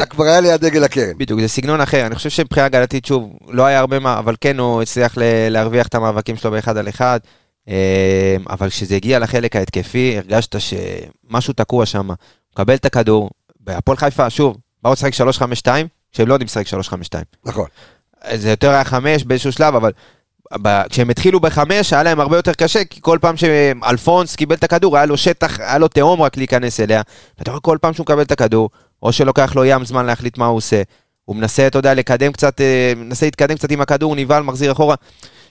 כבר, היה ליד דגל הקרן.
בדיוק, זה סגנון אחר. אני חושב שמבחינה הגנתית, שוב, לא היה הרבה מה, אבל כן, הוא הצליח להרוויח את המאבקים שלו באחד על אחד. אה, אבל כשזה הגיע לחלק ההתקפי, הרגשת שמשהו תקוע שם. הוא מקבל את הכדור, בהפועל חיפה, שוב, באו לשחק 3-5-2, שהם לא יודעים לשחק 3-5-2.
נכון.
זה יותר היה חמש באיזשהו שלב, אבל ב- כשהם התחילו בחמש, היה להם הרבה יותר קשה, כי כל פעם שאלפונס קיבל את הכדור, היה לו שטח, היה לו תהום רק להיכנס אליה. ואתה רואה כל פעם שהוא מקבל את הכדור, או שלוקח לו ים זמן להחליט מה הוא עושה. הוא מנסה, אתה יודע, לקדם קצת, אה, מנסה להתקדם קצת עם הכדור, נבהל, מחזיר אחורה.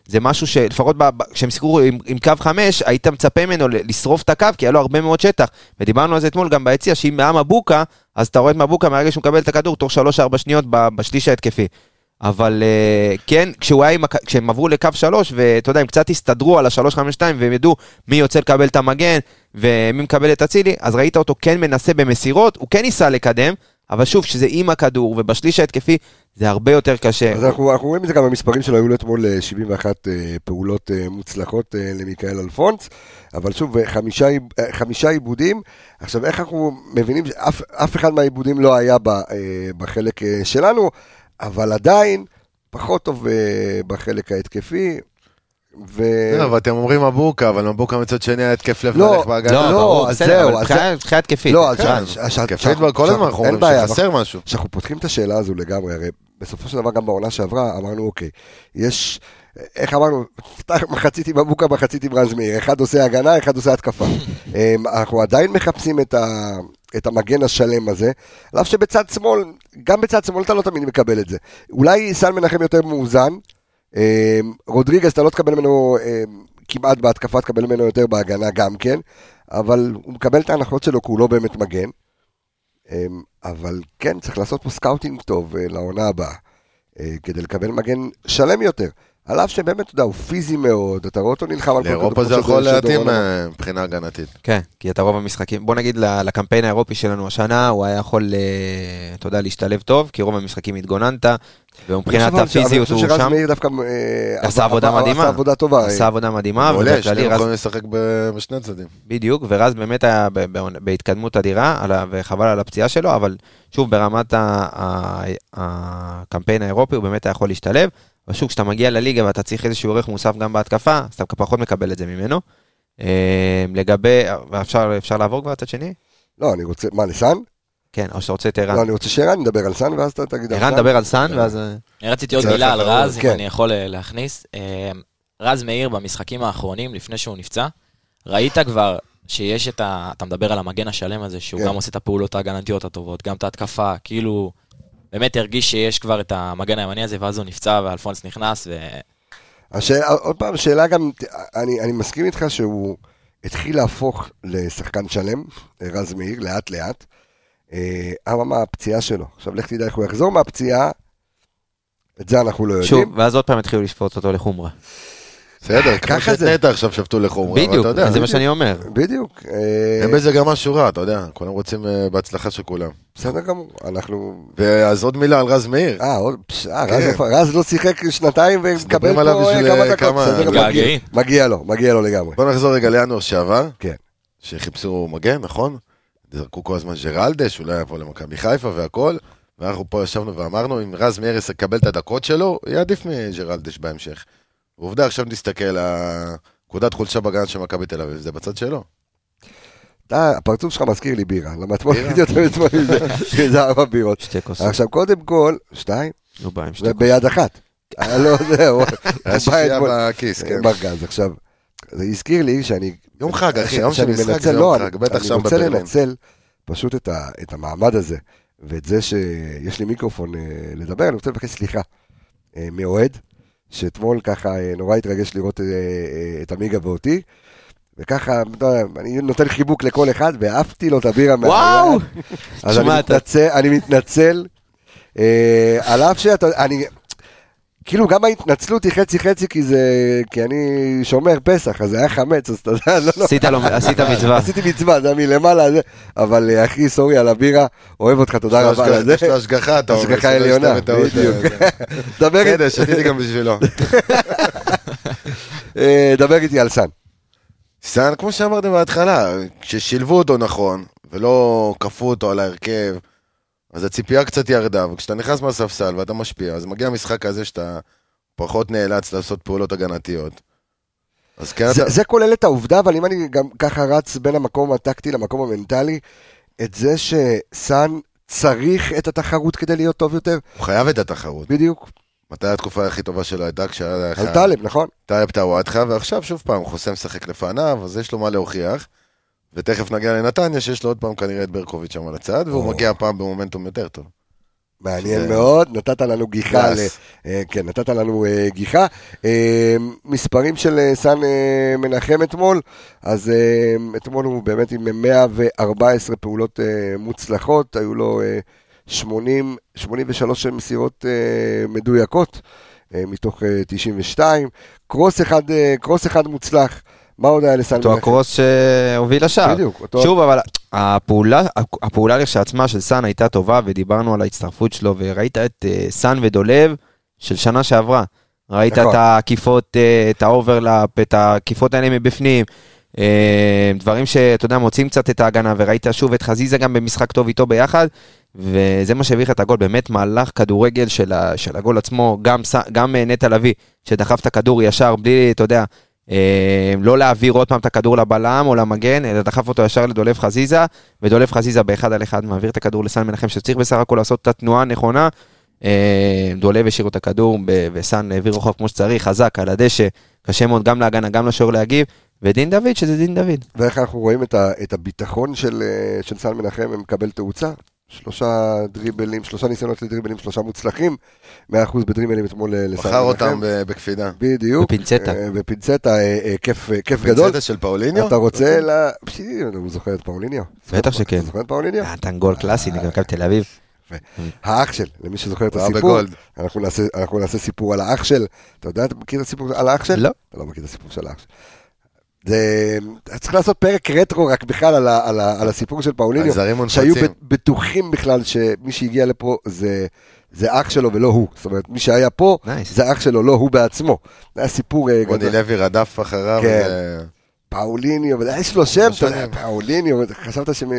זה משהו שלפחות כשהם שיחקו עם, עם קו חמש, היית מצפה ממנו לשרוף את הקו, כי היה לו הרבה מאוד שטח. ודיברנו על זה אתמול גם ביציע, שאם היה מבוקה, אז אתה רואה את מבוקה מהרגע שהוא מקבל את הכדור, תוך 3-4 שניות בשליש ההתקפי. אבל אה, כן, כשהוא היה עם, כשהם עברו לקו 3, ואתה יודע, הם קצת הסתדרו על ה-352, והם ידעו מי יוצא לקבל את המגן, ומי מקבל את אצילי, אז ראית אותו כן מנסה במסירות, הוא כן ניסה לקדם, אבל שוב, כשזה עם הכדור, ובשליש ההתקפי, זה הרבה יותר קשה.
אז אנחנו, אנחנו רואים את זה גם במספרים שלו, היו לו אתמול אה, 71 אה, פעולות אה, מוצלחות אה, למיכאל אלפונס, אבל שוב, חמישה, חמישה עיבודים. עכשיו, איך אנחנו מבינים שאף אף אחד מהעיבודים לא היה בחלק שלנו, אבל עדיין פחות טוב אה, בחלק ההתקפי. ו...
לא, אבל אתם אומרים מבוקה, אבל מבוקה מצד שני היה התקף לב
לא,
מלך בהגנה.
לא,
ברור,
אז זהו, אז
מבחינה מבחינה התקפית.
לא, אז
כן.
ש- ש-
התקפית כל הזמן אנחנו אומרים שחסר משהו.
כשאנחנו פותחים את השאלה הזו לגמרי, הרי בסופו של דבר גם בעונה שעברה אמרנו, אוקיי, יש, איך אמרנו, מחצית עם אבוקה, מחצית עם רז מאיר, אחד עושה הגנה, אחד עושה התקפה. אמ, אנחנו עדיין מחפשים את, ה, את המגן השלם הזה, על אף שבצד שמאל, גם בצד שמאל אתה לא תמיד מקבל את זה. אולי סאן מנחם יותר מאוזן, אמ, רודריגז אתה לא תקבל ממנו אמ, כמעט בהתקפה, תקבל ממנו יותר בהגנה גם כן, אבל הוא מקבל את ההנחות שלו כי הוא לא באמת מגן. אבל כן, צריך לעשות פה scouting טוב אה, לעונה הבאה, אה, כדי לקבל מגן שלם יותר. על אף שבאמת, אתה יודע, הוא פיזי מאוד, אתה רואה אותו נלחם על כל
לאירופה זה יכול להתאים. אה, מבחינה הגנתית.
כן, כי אתה רוב המשחקים, בוא נגיד לקמפיין האירופי שלנו השנה, הוא היה יכול, אה, אתה יודע, להשתלב טוב, כי רוב המשחקים התגוננת, ומבחינת
אני חושב-
הפיזיות
אני
הוא
חושב שרז
שם,
מאיר דווקא... אה,
עשה עבודה מדהימה.
עשה עבודה טובה.
עשה עבודה מדהימה,
עולה,
ובכללי
שניהם
רז
יכולים לשחק בשני הצדדים.
בדיוק, ורז באמת היה בהתקדמות אדירה, וחבל על הפציעה שלו, אבל שוב, ברמת הקמפיין האירופי, הוא באמת היה יכול להשתלב. אבל שוב, כשאתה מגיע לליגה ואתה צריך איזשהו ערך מוסף גם בהתקפה, אז אתה פחות מקבל את זה ממנו. אה, לגבי, אפשר, אפשר לעבור כבר לצד שני?
לא, אני רוצה... מה, לסאן?
כן, או שאתה רוצה את ערן.
לא, אני רוצה שערן נדבר על סאן, ואז אתה תגיד על
ערן,
סאן.
דבר על סאן, ואז... אה,
אני רציתי עוד מילה על רז,
כן.
אם אני יכול אה, להכניס. רז מאיר במשחקים האחרונים, לפני שהוא נפצע, ראית כבר שיש את ה... אתה מדבר על המגן השלם הזה, שהוא
כן.
גם עושה את הפעולות ההגנתיות הטובות, גם את ההתקפה, כאילו... באמת הרגיש שיש כבר את המגן הימני הזה, ואז הוא נפצע, ואלפונס נכנס, ו...
השאלה, עוד פעם, שאלה גם, אני, אני מסכים איתך שהוא התחיל להפוך לשחקן שלם, רז מאיר, לאט לאט. אה, אבל מה הפציעה שלו? עכשיו לך תדע איך הוא יחזור מהפציעה, את זה אנחנו לא יודעים.
שוב, ואז עוד פעם התחילו לשפוט אותו לחומרה.
בסדר, כמו
ככה זה.
שאת נטע עכשיו שפטו לחומרה, אבל
בדיוק,
אתה יודע,
זה מה שאני אומר.
בדיוק. אה,
אין בזה גם משהו רע, אתה יודע, כולם רוצים אה, בהצלחה של כולם.
בסדר גמור, אנחנו...
ואז עוד מילה על רז מאיר.
אה, אה,
כן.
רז לא שיחק שנתיים ומקבל פה אה, כמה
אה,
דקות. מגיע- לו, מגיע לו לגמרי.
בוא נחזור רגע לינואר שעבר.
כן.
שחיפשו מגן, נכון? זרקו כל הזמן ג'רלדש, אולי יבוא למכבי חיפה והכל. ואנחנו פה ישבנו ואמרנו, אם רז מאיר יקבל את הדקות שלו, יהיה עדיף מג'רלדש בהמשך. ועובדה, עכשיו נסתכל, הנקודת חולשה בגן של מכבי תל אביב, זה בצד שלו.
אתה, הפרצוף שלך מזכיר לי בירה. למה אתמול? ראיתי אותו אתמול עם זה- עם זה ארבע בירות.
שתי כוסות.
עכשיו, קודם כל, שתיים,
הוא בא עם שתי
זה ביד אחת. אה, לא, זהו. הוא בא אתמול-
בכיס, כן.
בארגז. עכשיו, זה הזכיר לי שאני...
יום חג, אחי, יום של
שאני
משחק זה
לא,
יום חג, בטח שם
אני רוצה
בברלין.
לנצל פשוט את המעמד הזה, ואת זה שיש לי מיקרופון אה, לדבר, אני רוצה לבקש סליחה אה, מאוהד, שאתמול ככה אה, נורא התרגש לראות אה, אה, את עמיגה ואותי. וככה, אני נותן חיבוק לכל אחד, והעפתי לו את הבירה
וואו!
מהיד. אז אני מתנצל, אני מתנצל, על אף שאתה, אני, כאילו גם ההתנצלות היא חצי חצי, כי זה, כי אני שומר פסח, אז זה היה חמץ, אז אתה יודע, לא, לא.
עשית לו- עשית מצווה.
עשיתי מצווה, זה היה מלמעלה, זה, אבל אה, אחי, סורי על הבירה, אוהב אותך, תודה רבה על זה.
יש לו השגחה, אתה אומר.
השגחה עליונה, בדיוק.
אה,
דבר איתי-
בסדר, שתיתי גם בשבילו.
אה, דבר איתי על סאן.
סאן, כמו שאמרתם בהתחלה, כששילבו אותו נכון, ולא כפו אותו על ההרכב, אז הציפייה קצת ירדה, וכשאתה נכנס מהספסל ואתה משפיע, אז מגיע המשחק הזה שאתה פחות נאלץ לעשות פעולות הגנתיות. אז כן,
זה,
אתה...
זה כולל את העובדה, אבל אם אני גם ככה רץ בין המקום הטקטי למקום המנטלי, את זה שסאן צריך את התחרות כדי להיות טוב יותר,
הוא חייב את התחרות.
בדיוק,
מתי התקופה הכי טובה שלו הייתה? כשהיה.
על טלב, נכון?
טאוואטחה, ועכשיו שוב פעם, חוסם משחק לפניו, אז יש לו מה להוכיח. ותכף נגיע לנתניה, שיש לו עוד פעם כנראה את ברקוביץ' שם על הצד, והוא. מגיע הפעם במומנטום יותר טוב.
מעניין מאוד, נתת לנו גיחה. אה, כן, נתת לנו אה, גיחה. אה, מספרים של סאן אה, מנחם אתמול, אז אתמול הוא באמת עם 114 פעולות מוצלחות, היו לו אה, 80, 83 מסירות מדויקות, מתוך אה, 92. קרוס אחד, קרוס אחד מוצלח, מה עוד היה לסאן
אותו? הקרוס שהוביל לשער.
בדיוק, אותו-
שוב, אבל הפעולה, הפעולה לכשעצמה של סאן הייתה טובה, ודיברנו על ההצטרפות שלו, וראית את אה, סאן ודולב של שנה שעברה. ראית
נכון.
את העקיפות, אה, את ה overlap, את העקיפות האלה מבפנים. אה, דברים שאתה יודע, מוצאים קצת את ההגנה, וראית שוב את חזיזה גם במשחק טוב איתו ביחד, וזה מה שהביא לך את הגול, באמת מהלך כדורגל של, ה, של הגול עצמו, גם, גם נטע לביא, שדחף את הכדור ישר, בלי, אתה יודע, לא להעביר עוד פעם את הכדור לבלם או למגן, אלא דחף אותו ישר לדולב חזיזה, ודולב חזיזה באחד על אחד מעביר את הכדור לסן מנחם, שצריך בסך הכל לעשות את התנועה הנכונה. אה, דולב השאיר את הכדור, וסן העביר רוחב כמו שצריך, חזק, על הדשא, קשה מאוד גם להגנה, גם לשוער להגיב, ודין דוד, שזה דין דוד.
ואיך אנחנו רואים את הביטחון של, אה, של סן מנחם מקבל תאוצה. שלושה דריבלים, שלושה ניסיונות לדריבלים, שלושה מוצלחים, 100% בדריבלים אתמול אה, מנחם.
בחר אותם בקפידה.
בדיוק.
בפינצטה.
אה, בפינצטה, אה, כיף, כיף גדול.
פינצטה של פאוליניו?
אתה רוצה ל... פשי, הוא זוכר את פאוליניו?
בטח שכן.
זוכר את פאוליניו?
נתן גול קלאסי נגד מכבי תל אביב.
האח של, למי שזוכר את הסיפור,
בגולד.
אנחנו נעשה, אנחנו נעשה סיפור על האח של, אתה יודע, אתה מכיר את הסיפור על האח של?
לא.
אתה לא מכיר את הסיפור של האח של. זה, צריך לעשות פרק רטרו רק בכלל על, ה, על, ה, על הסיפור של פאוליניו, שהיו. בטוחים בכלל שמי שהגיע לפה זה, זה אח שלו ולא הוא, זאת אומרת, מי שהיה פה,
Nice.
זה אח שלו, לא הוא בעצמו. זה היה סיפור אה,
רוני
גדול.
לוי רדף אחריו.
כן.
ו-
פאוליניו, יש לו שם, אתה יודע. פאוליניו, חשבת שמי...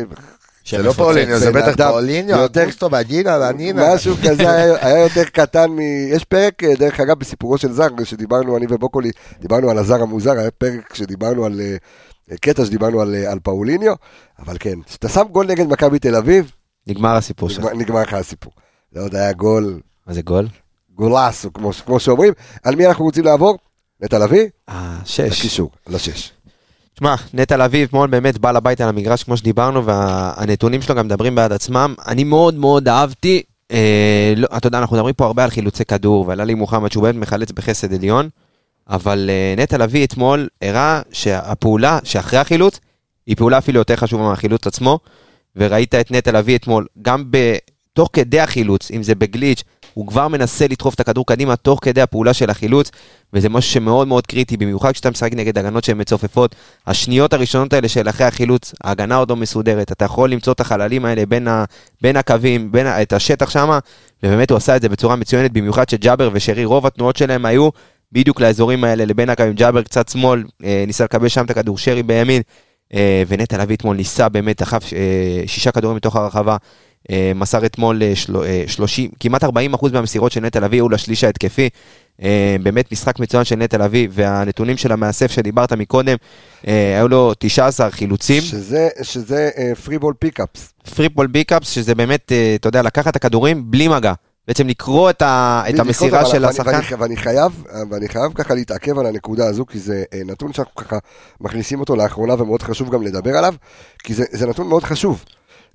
זה לא פאוליניו, זה בטח פאוליניו,
יותר-
אוגוסטו בגינה, ואנינה.
משהו כזה היה, יותר קטן מ... יש פרק, אה, דרך אגב, בסיפורו של זר, שדיברנו, אני ובוקולי, דיברנו על הזר המוזר, היה פרק שדיברנו על... אה, קטע שדיברנו על, אה, על פאוליניו, אבל כן, כשאתה שם גול נגד מכבי תל אביב,
נגמר הסיפור שלך.
נגמר, לך הסיפור. זה עוד היה גול,
מה זה גול?
גולאסו, כמו, כמו שאומרים. על מי אנחנו רוצים לעבור? נטע לביא?
אה, שש.
לקישור, לשש.
שמע, נטע לביא אתמול באמת בא לבית על המגרש כמו שדיברנו, והנתונים שלו גם מדברים בעד עצמם. אני מאוד מאוד אהבתי, אה, לא, אתה יודע, אנחנו מדברים פה הרבה על חילוצי כדור ועל עלי מוחמד שהוא באמת מחלץ בחסד עליון, אבל אה, נטע לביא אתמול הראה שהפעולה שאחרי החילוץ, היא פעולה אפילו יותר חשובה מהחילוץ עצמו, וראית את נטע לביא אתמול, גם ב... תוך כדי החילוץ, אם זה בגליץ', הוא כבר מנסה לדחוף את הכדור קדימה תוך כדי הפעולה של החילוץ, וזה משהו שמאוד מאוד קריטי, במיוחד כשאתה משחק נגד הגנות שהן מצופפות. השניות הראשונות האלה של אחרי החילוץ, ההגנה עוד לא מסודרת, אתה יכול למצוא את החללים האלה בין, ה, בין הקווים, בין, ה- את השטח שם, ובאמת הוא עשה את זה בצורה מצוינת, במיוחד שג'אבר ושרי, רוב התנועות שלהם היו בדיוק לאזורים האלה, לבין הקווים, ג'אבר קצת שמאל, אה, ניסה לקבל שם את הכדור, שרי בימין, אה, ונטע לביא אתמול ניסה באמת, דחף אה, שישה כדורים מתוך הרחבה. אה, מסר אתמול אה, אה, 30, כמעט 40% מהמסירות של נטע לביא היו לשליש ההתקפי. באמת משחק מצוין של נטע לביא, והנתונים של המאסף שדיברת מקודם, היו לו 19 חילוצים,
שזה, שזה free ball pickups.
free ball pickups, שזה באמת, אתה יודע, לקחת את הכדורים בלי מגע. בעצם לקרוא את, ה, את המסירה של השחקן.
ואני, ואני חייב, ואני חייב ככה להתעכב על הנקודה הזו, כי זה נתון שאנחנו ככה מכניסים אותו לאחרונה ומאוד חשוב גם לדבר עליו, כי זה, זה נתון מאוד חשוב.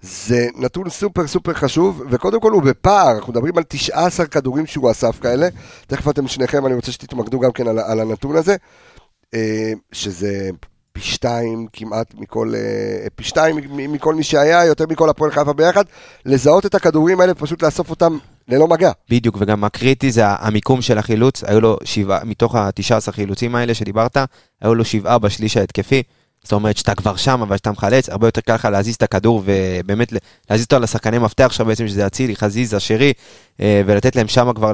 זה נתון סופר סופר חשוב, וקודם כל הוא בפער, אנחנו מדברים על 19 כדורים שהוא אסף כאלה, תכף אתם שניכם, אני רוצה שתתמקדו גם כן על, על הנתון הזה, אה, שזה פי שתיים כמעט מכל, אה, פי שתיים מכל מי שהיה, יותר מכל הפועל חיפה ביחד, לזהות את הכדורים האלה ופשוט לאסוף אותם ללא מגע.
בדיוק, וגם הקריטי זה המיקום של החילוץ, היו לו שבעה, מתוך ה-19 חילוצים האלה שדיברת, היו לו שבעה בשליש ההתקפי. זאת אומרת שאתה כבר שם, אבל כשאתה מחלץ, הרבה יותר קל לך להזיז את הכדור ובאמת להזיז אותו לשחקני מפתח עכשיו בעצם שזה אצילי, חזיזה, שרי, אה, ולתת להם שם כבר,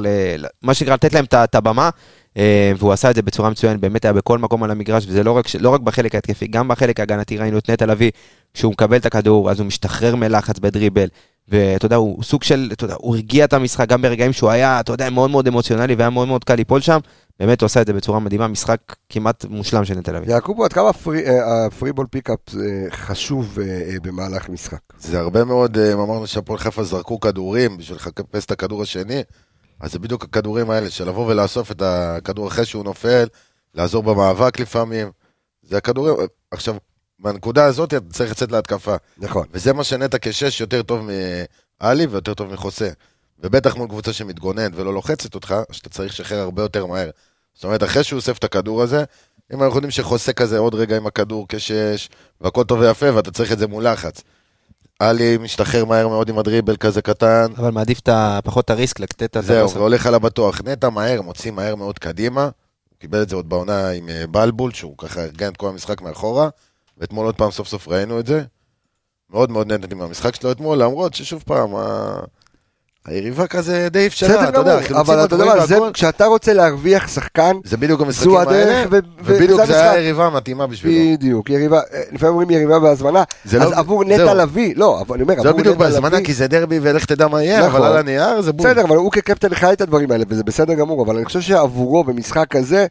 מה שנקרא, לתת להם את הבמה, והוא עשה את זה בצורה מצוינת, באמת היה בכל מקום על המגרש, וזה לא רק, לא רק בחלק ההתקפי, גם בחלק ההגנתי ראינו את נטע לביא, כשהוא מקבל את הכדור, אז הוא משתחרר מלחץ בדריבל, ואתה יודע, הוא סוג של, אתה יודע, הוא הרגיע את המשחק גם ברגעים שהוא היה, אתה יודע, מאוד מאוד אמוציונלי והיה מאוד מאוד קל ליפול שם, באמת הוא עשה את זה בצורה מדהימה, משחק כמעט מושלם של נטע לביא.
יעקובו, עד כמה ה free- אה, ה free ball pickup אה, חשוב אה, אה, במהלך משחק?
זה הרבה מאוד, אה, אמרנו שהפועל חיפה זרקו כדורים בשביל לחפש את הכדור השני, אז זה בדיוק הכדורים האלה, של לבוא ולאסוף את הכדור אחרי שהוא נופל, לעזור במאבק לפעמים. זה הכדורים, עכשיו, בנקודה הזאת אתה צריך לצאת להתקפה.
נכון.
וזה מה שנטע כשש יותר טוב מעלי ויותר טוב מחוסה. ובטח מול קבוצה שמתגוננת ולא לוחצת אותך, שאתה צריך לשחרר הרבה יותר מהר. זאת אומרת, אחרי שהוא אוסף את הכדור הזה, אם אנחנו יודעים שחוסה כזה עוד רגע עם הכדור כשש, והכל טוב ויפה, ואתה צריך את זה מול לחץ. עלי משתחרר מהר מאוד עם הדריבל כזה קטן,
אבל מעדיף את פחות את הריסק, לתת את
זהו,
הפס.
והולך על הבטוח. נטע מהר, מוציא מהר מאוד קדימה. הוא קיבל את זה עוד בעונה עם אה, בלבול, שהוא ככה ארגן את כל המשחק מאחורה, ואתמול עוד פעם סוף סוף ראינו את זה. מאוד מאוד נהניתי מהמשחק שלו אתמול, למרות ששוב פעם, היריבה כזה די אפשרה, אתה יודע,
אבל אתה יודע מה, זה-. כשאתה רוצה להרוויח שחקן,
זה בדיוק המשחקים האלה, ובדיוק זה היה
המשחק.
היריבה המתאימה בשבילו.
בדיוק, יריבה, אה, לפעמים אומרים יריבה בהזמנה,
זה
אז
לא-
עבור נטע. לביא, לא, אבל אני אומר,
זה
עבור
בדיוק
נטע
בהזמנה,
לביא,
כי זה דרבי ולך תדע מה יהיה,
נכון.
אבל על הנייר זה בום.
בסדר, אבל הוא כקפטן חי את הדברים האלה, וזה בסדר גמור, אבל אני חושב שעבורו במשחק הזה,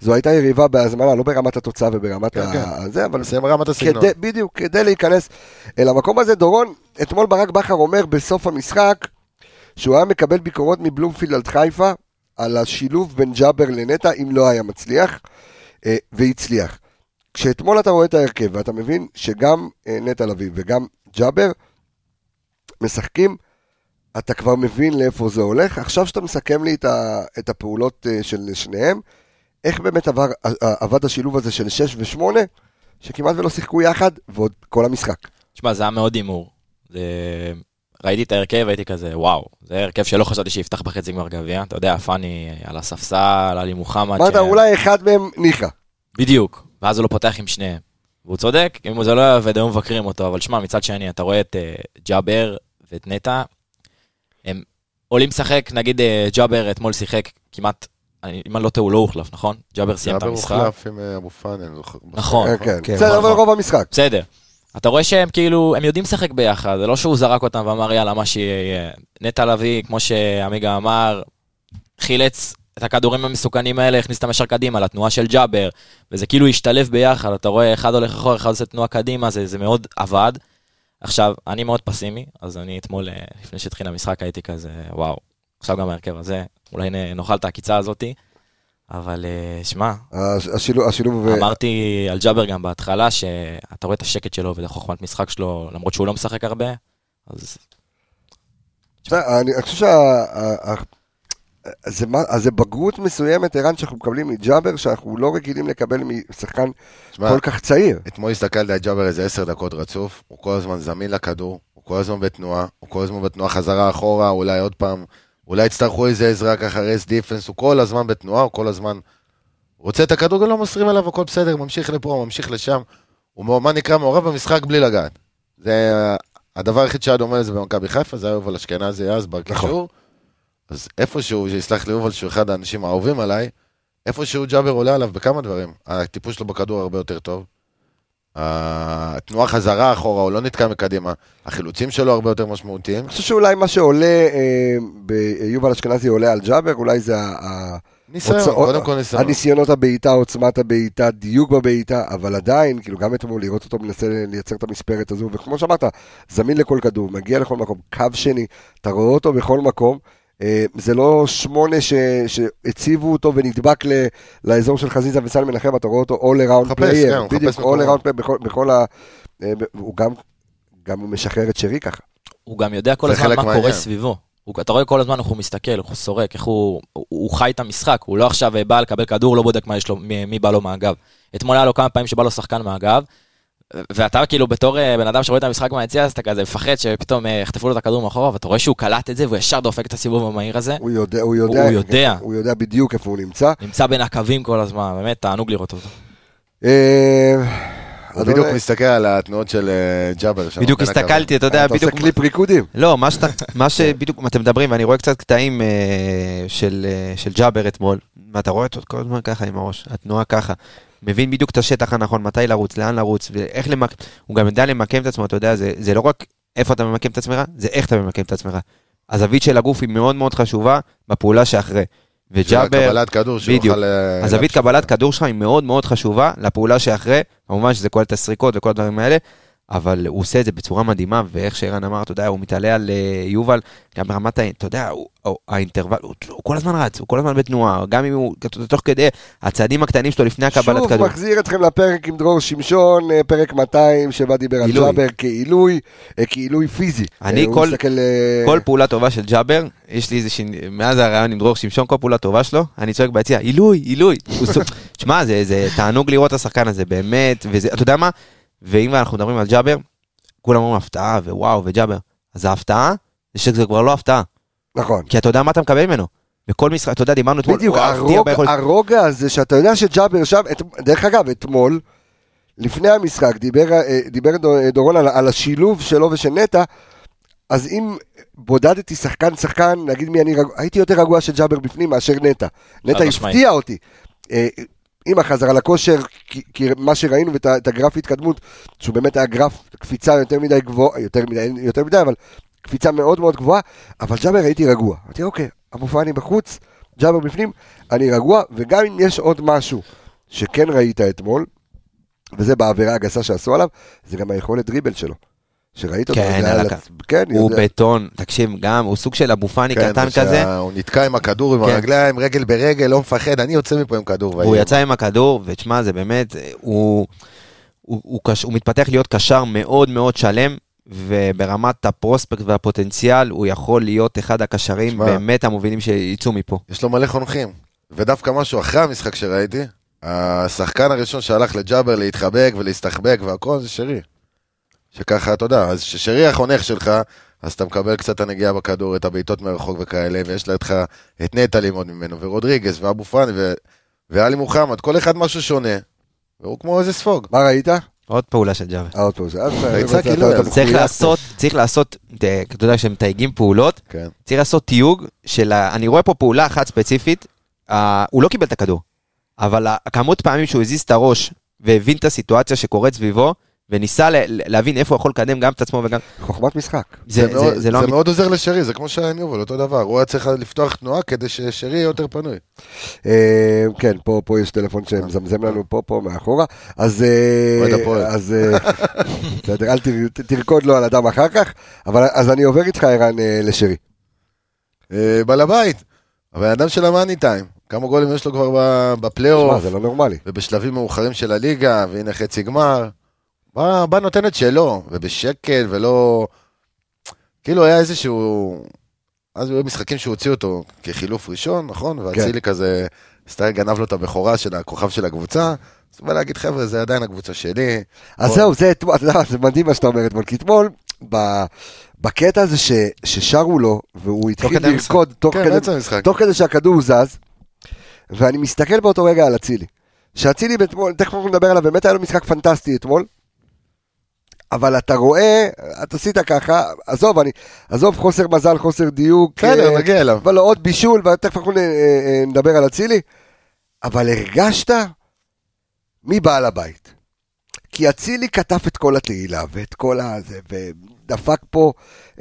זו הייתה יריבה בהזמנה, לא ברמת התוצאה וברמת
כן,
ה...
כן.
זה, אבל
זה רמת הסגנון.
כדי, בדיוק, כדי להיכנס אל המקום הזה, דורון, אתמול ברק בכר אומר בסוף המשחק, שהוא היה מקבל ביקורות מבלומפילד על חיפה, על השילוב בין ג'אבר לנטע, אם לא היה מצליח, אה, והצליח. כשאתמול אתה רואה את ההרכב, ואתה מבין שגם אה, נטע לביא וגם ג'אבר משחקים, אתה כבר מבין לאיפה זה הולך. עכשיו שאתה מסכם לי את, הפעולות אה, של שניהם, איך באמת עבר, עבד השילוב הזה של 6 ו-8, שכמעט ולא שיחקו יחד, ועוד כל המשחק.
תשמע, זה היה מאוד הימור. זה- ראיתי את ההרכב, הייתי כזה, וואו, זה הרכב שלא חשבתי שיפתח בחצי גמר גביע. אתה יודע, פאני על הספסל, עלי מוחמד.
אמרת,
ש-
אולי אחד מהם ניחא.
בדיוק, ואז הוא לא פותח עם שניהם. והוא צודק, אם זה לא עובד, היו מבקרים אותו, אבל שמע, מצד שני, אתה רואה את אה, ג'אבר ואת נטע, הם עולים לשחק, נגיד אה, ג'אבר אתמול שיחק כמעט, אני- אם אני לא טועה, הוא לא הוחלף, נכון? ג'אבר סיים את
ג'אבר
המשחק.
הוחלף עם אה, אבו פאני, אני זוכר.
נכון.
כן, כן.
כן,
בסדר, אבל
נכון.
רוב המשחק.
בסדר. אתה רואה שהם כאילו, הם יודעים לשחק ביחד, זה לא שהוא זרק אותם ואמר יאללה, מה שיהיה. נטע לביא, כמו שעמיגה אמר, חילץ את הכדורים המסוכנים האלה, הכניס אותם ישר קדימה לתנועה של ג'אבר, וזה כאילו השתלב ביחד, אתה רואה, אחד הולך אחורה, אחד עושה תנועה קדימה, זה, זה מאוד עבד. עכשיו, אני מאוד פסימי, אז אני אתמול, אה, לפני שהתחיל המשחק, הייתי כזה, וואו, עכשיו גם ההרכב הזה, אולי נאכל את העקיצה הזאתי, אבל אה, שמע,
הש- השילוב, השילוב
אמרתי על ג'אבר גם בהתחלה, שאתה רואה את השקט שלו ואת החוכמת משחק שלו, למרות שהוא לא משחק הרבה, אז
בסדר, אני אני חושב שה... זה מה- אז זה בגרות מסוימת, ערן, שאנחנו מקבלים מג'אבר, שאנחנו לא רגילים לקבל משחקן
תשמע,
כל כך צעיר.
אתמול הסתכלתי על ג'אבר איזה עשר דקות רצוף, הוא כל הזמן זמין לכדור, הוא כל הזמן בתנועה, הוא כל הזמן בתנועה חזרה אחורה, אולי עוד פעם, אולי יצטרכו איזה עזרה ככה רס דיפנס, הוא כל הזמן בתנועה, הוא כל הזמן רוצה את הכדור, גם לא מוסרים עליו, הכל בסדר, ממשיך לפה, ממשיך לשם, הוא מה נקרא מעורב במשחק בלי לגעת. זה הדבר היחיד שהיה דומה לזה במכבי חיפה, זה היה יובל אשכנזי אז בקישור. אז איפשהו, שיסלח לי יובל שהוא אחד האנשים האהובים עליי, איפשהו ג'אבר עולה עליו בכמה דברים. הטיפוש שלו בכדור הרבה יותר טוב. התנועה חזרה אחורה, הוא לא נתקע מקדימה. החילוצים שלו הרבה יותר משמעותיים.
אני חושב שאולי מה שעולה אה, ביובל אשכנזי עולה על ג'אבר, אולי זה
ניסיון, קודם כל ניסיון.
הניסיונות הבעיטה, עוצמת הבעיטה, דיוק בבעיטה, אבל עדיין, כאילו גם אתמול לראות אותו מנסה לייצר את המספרת הזו, וכמו שאמרת, זמין לכל כדור, מגיע לכל מקום, קו שני, אתה רואה אותו בכל מקום, זה לא שמונה ש, שהציבו אותו ונדבק ל, לאזור של חזיזה וסל מנחם, אתה רואה אותו all around player,
כן, הוא
בדיוק,
מחפש
all around player בכל, בכל ה... אה, הוא גם, גם הוא משחרר את שרי ככה.
הוא גם יודע כל הזמן מה. קורה סביבו. הוא, אתה רואה כל הזמן איך הוא מסתכל, איך הוא סורק, איך הוא, הוא, הוא חי את המשחק, הוא לא עכשיו אה, בא לקבל כדור, לא בודק מה יש לו, מי, מי בא לו מהגב. אתמול היה לו כמה פעמים שבא לו שחקן מהגב, ואתה כאילו בתור אה, בן אדם שרואה את המשחק מהיציע, אז אתה כזה מפחד שפתאום אה, יחטפו לו את הכדור מאחורה, ואתה רואה שהוא קלט את זה, והוא ישר דופק את הסיבוב המהיר הזה,
הוא יודע, הוא יודע,
הוא יודע.
הוא יודע בדיוק איפה הוא נמצא.
נמצא בין הקווים כל הזמן, באמת תענוג לראות אותו.
אה,
הוא בדיוק מסתכל על התנועות של ג'אבר. שם
בדיוק. הסתכלתי, אתה יודע,
אתה עושה
בדיוק...
קליפ ריקודים.
לא, מה שבדיוק אתם מדברים, ואני רואה קצת קטעים של ג'אבר אתמול, ואתה רואה אותו כל הזמן ככה עם הראש, התנועה ככה. מבין בדיוק את השטח הנכון, מתי לרוץ, לאן לרוץ, ואיך למקם, הוא גם יודע למקם את עצמו, אתה יודע, זה, זה לא רק איפה אתה ממקם את עצמך, זה איך אתה ממקם את עצמך. הזווית של הגוף היא מאוד מאוד חשובה בפעולה שאחרי. וג'אבר,
קבלת כדור
בדיוק.
אה,
הזווית. קבלת כדור שלך היא מאוד מאוד חשובה לפעולה שאחרי, כמובן שזה כולל את הסריקות וכל הדברים האלה, אבל הוא עושה את זה בצורה מדהימה, ואיך שערן אמר, אתה יודע, הוא מתעלה על אה, יובל, גם ברמת, אתה יודע, הוא- הוא- האינטרוול, הוא הוא כל הזמן רץ, הוא כל הזמן בתנועה, גם אם הוא, תוך כדי הצעדים הקטנים שלו לפני הקבלת
שוב
כדור.
מחזיר אתכם לפרק עם דרור שמשון, אה, פרק 200, שבה דיבר על. ג'אבר כעילוי, אה, כעילוי פיזי.
אני כל-
מסתכל,
כל פעולה טובה של ג'אבר, יש לי איזה. מאז הרעיון עם דרור שמשון, כל פעולה טובה שלו, אני צועק ביציע, עילוי, עילוי. שמע, זה, זה תענוג לראות את השחקן הזה, באמת, וזה, אתה יודע מה? ואם אנחנו מדברים על ג'אבר, כולם אומרים הפתעה, ווואו, וג'אבר. אז ההפתעה, זה שזה כבר לא הפתעה.
נכון.
כי אתה יודע מה אתה מקבל ממנו. בכל משחק, אתה יודע, דיברנו אתמול,
בדיוק, הרוג,
ביכולת-
הרוגע הזה שאתה יודע שג'אבר שם, את, דרך אגב, אתמול, לפני המשחק, דיבר, אה, דיבר דור- דורון על, על השילוב שלו ושל נטע, אז אם בודדתי שחקן שחקן, נגיד מי אני רגוע, הייתי יותר רגוע של ג'אבר בפנים מאשר נטע. נטע. הפתיע אותי. עם החזרה לכושר, כי, כי מה שראינו ואת הגרף התקדמות, שהוא באמת היה גרף קפיצה יותר מדי גבוהה, יותר יותר מדי, אבל קפיצה מאוד מאוד גבוהה, אבל ג'אבר הייתי רגוע. אמרתי, אוקיי, אבו פאני בחוץ, ג'אבר בפנים, אני רגוע, וגם אם יש עוד משהו שכן ראית אתמול, וזה בעבירה הגסה שעשו עליו, זה גם היכולת דריבל שלו. שראית אותו,
כן, על הקו.
כן,
הוא
יודע.
בטון, תקשיב, גם, הוא סוג של אבו פאני
כן,
קטן
ושה-
כזה,
הוא נתקע עם הכדור עם
כן.
הרגליים, רגל ברגל, לא מפחד, אני יוצא מפה עם כדור. והיום-
יצא עם הכדור, ותשמע, זה באמת, הוא, הוא, הוא, קש, הוא מתפתח להיות קשר מאוד מאוד שלם, וברמת הפרוספקט והפוטנציאל, הוא יכול להיות אחד הקשרים
שמע.
באמת המובילים שיצאו מפה.
יש לו מלא חונכים. ודווקא משהו אחרי המשחק שראיתי, השחקן הראשון שהלך לג'אבר להתחבק ולהסתחבק והכל זה שרי. שככה, אתה יודע, אז ששרי החונך שלך, אז אתה מקבל קצת את הנגיעה בכדור, את הבעיטות מרחוק וכאלה, ויש לך את נטע ללמוד ממנו, ורודריגז, ואבו פאני, ו... ואלי מוחמד, כל אחד משהו שונה, והוא כמו איזה ספוג.
מה ראית?
עוד פעולה של ג'אבר.
אה, עוד. אז
יצא
אתה-
כאילו, אז
צריך לעשות, צריך לעשות, אה, אתה יודע, כשהם מתייגים פעולות,
כן.
צריך לעשות תיוג של, אני רואה פה פעולה אחת ספציפית, אה, הוא לא קיבל את הכדור, אבל הכמות פעמים שהוא הזיז את הראש והבין את הסיטואציה שקורית סביבו, וניסה ל- להבין איפה הוא יכול לקדם גם את עצמו וגם...
חוכמת משחק.
זה,
זה, מאוד,
זה,
זה,
לא...
זה. מאוד עוזר לשרי, זה כמו שהיה יובל, אותו דבר, הוא היה צריך לפתוח תנועה כדי ששרי יהיה יותר פנוי.
אה, כן, פה, פה יש טלפון שמזמזם לנו פה, פה, מאחורה. אז... אה. אז... אה, בסדר, אל תרקוד לו על הדם אחר כך. אבל אז אני עובר איתך, ערן, אה, לשרי.
אה, בעל הבית, הבן אדם של המאני טיים, כמה גולים יש לו כבר בפלייאוף,
זה לא נורמלי.
ובשלבים מאוחרים של הליגה, והנה חצי גמר. בא, בא נותן את שלו, ובשקט, ולא... כאילו היה איזשהו... אז היו משחקים שהוא הוציא אותו כחילוף ראשון, נכון? ואצילי כזה, סטייל גנב לו את הבכורה של הכוכב של הקבוצה. אז הוא בא להגיד, חבר'ה, זה עדיין הקבוצה שלי.
אז
בוא.
זהו, זה אתמול, אתה יודע, זה מדהים מה שאתה אומר אתמול, כי אתמול, ב- בקטע הזה ש- ששרו לו, והוא התחיל. לרקוד תוך
כן,
כדי. תוך כדי שהכדור זז, ואני מסתכל באותו רגע על אצילי. שאצילי אתמול, תכף אנחנו נדבר עליו, באמת היה לו משחק פנטסטי אתמול, אבל אתה רואה, אתה עשית ככה, עזוב, אני, עזוב חוסר מזל, חוסר דיוק,
בסדר,
אה,
נגיע אליו.
אבל לא, עוד בישול, ותכף אנחנו אה, אה, נדבר על אצילי, אבל הרגשת מי בעל הבית. כי אצילי כתב את כל התהילה ואת כל הזה, ודפק פה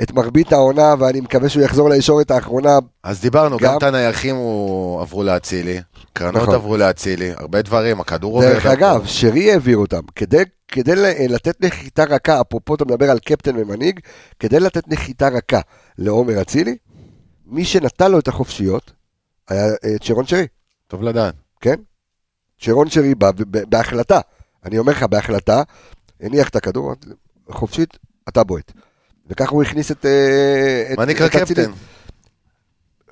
את מרבית העונה, ואני מקווה שהוא יחזור לישורת האחרונה
אז דיברנו,
גם-
גם את הנייחים הוא- עברו לאצילי, קרנות
נכון.
עברו לאצילי, הרבה דברים, הכדור עובר.
דרך. אגב, שרי העביר אותם. כדי, כדי לתת נחיתה רכה, אפרופו אתה מדבר על קפטן ומנהיג, כדי לתת נחיתה רכה לעומר אצילי, מי שנתן לו את החופשיות היה אה, צ'רון שרי,
טוב לדעת.
כן? צ'רון שרי בא בהחלטה, אני אומר לך, בהחלטה, הניח את הכדור, חופשית, אתה בועט. וככה הוא הכניס את... אה, את-
מה נקרא
את.
קפטן?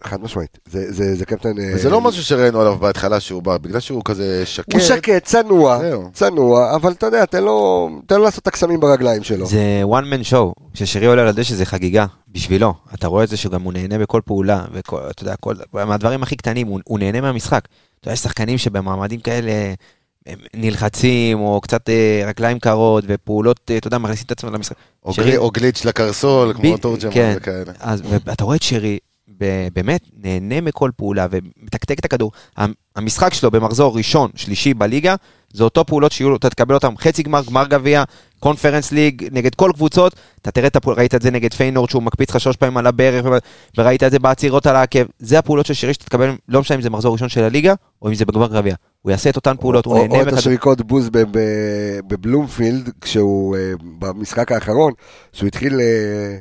חד משמעית, זה, זה, זה קפטן... אה,
וזה לא משהו שראינו עליו בהתחלה שהוא בא, בגלל שהוא כזה שקט.
הוא שקט, צנוע,
זהו.
צנוע, אבל אתה יודע, תן לו, תן לו לעשות את הקסמים ברגליים שלו.
זה one man show, כששרי עולה על הדשא זה חגיגה, בשבילו. אתה רואה את זה שגם הוא נהנה בכל פעולה, ואתה יודע, כל, מהדברים הכי קטנים, הוא, הוא נהנה מהמשחק. אתה יודע, יש שחקנים שבמעמדים כאלה הם נלחצים, או קצת אה, רגליים קרות, ופעולות, אה, אתה יודע, מכניסים את עצמם למשחק.
או
שרי-
או גליץ' לקרסול, כמו
ב-
תורג'מן
כן.
וכאלה.
אז ואתה רואה את שרי, באמת נהנה מכל פעולה ומתקתק את הכדור. המ- המשחק שלו במחזור ראשון, שלישי בליגה, זה אותו פעולות שיהיו, אתה תקבל אותם חצי גמר, גמר גביע, קונפרנס ליג, נגד כל קבוצות, אתה תראה את הפעולות, ראית את זה נגד פיינורד שהוא מקפיץ לך שלוש פעמים על הברך, וראית את זה בעצירות על העקב, זה הפעולות של שרי שתקבל, לא משנה אם זה מחזור ראשון של הליגה, או אם זה בגמר גביע. הוא יעשה את אותן פעולות, הוא
או-
נהנה
או את. השריקות בוז בבלומפילד, כשהוא, אה, במשחק האחרון, שהוא התחיל אה,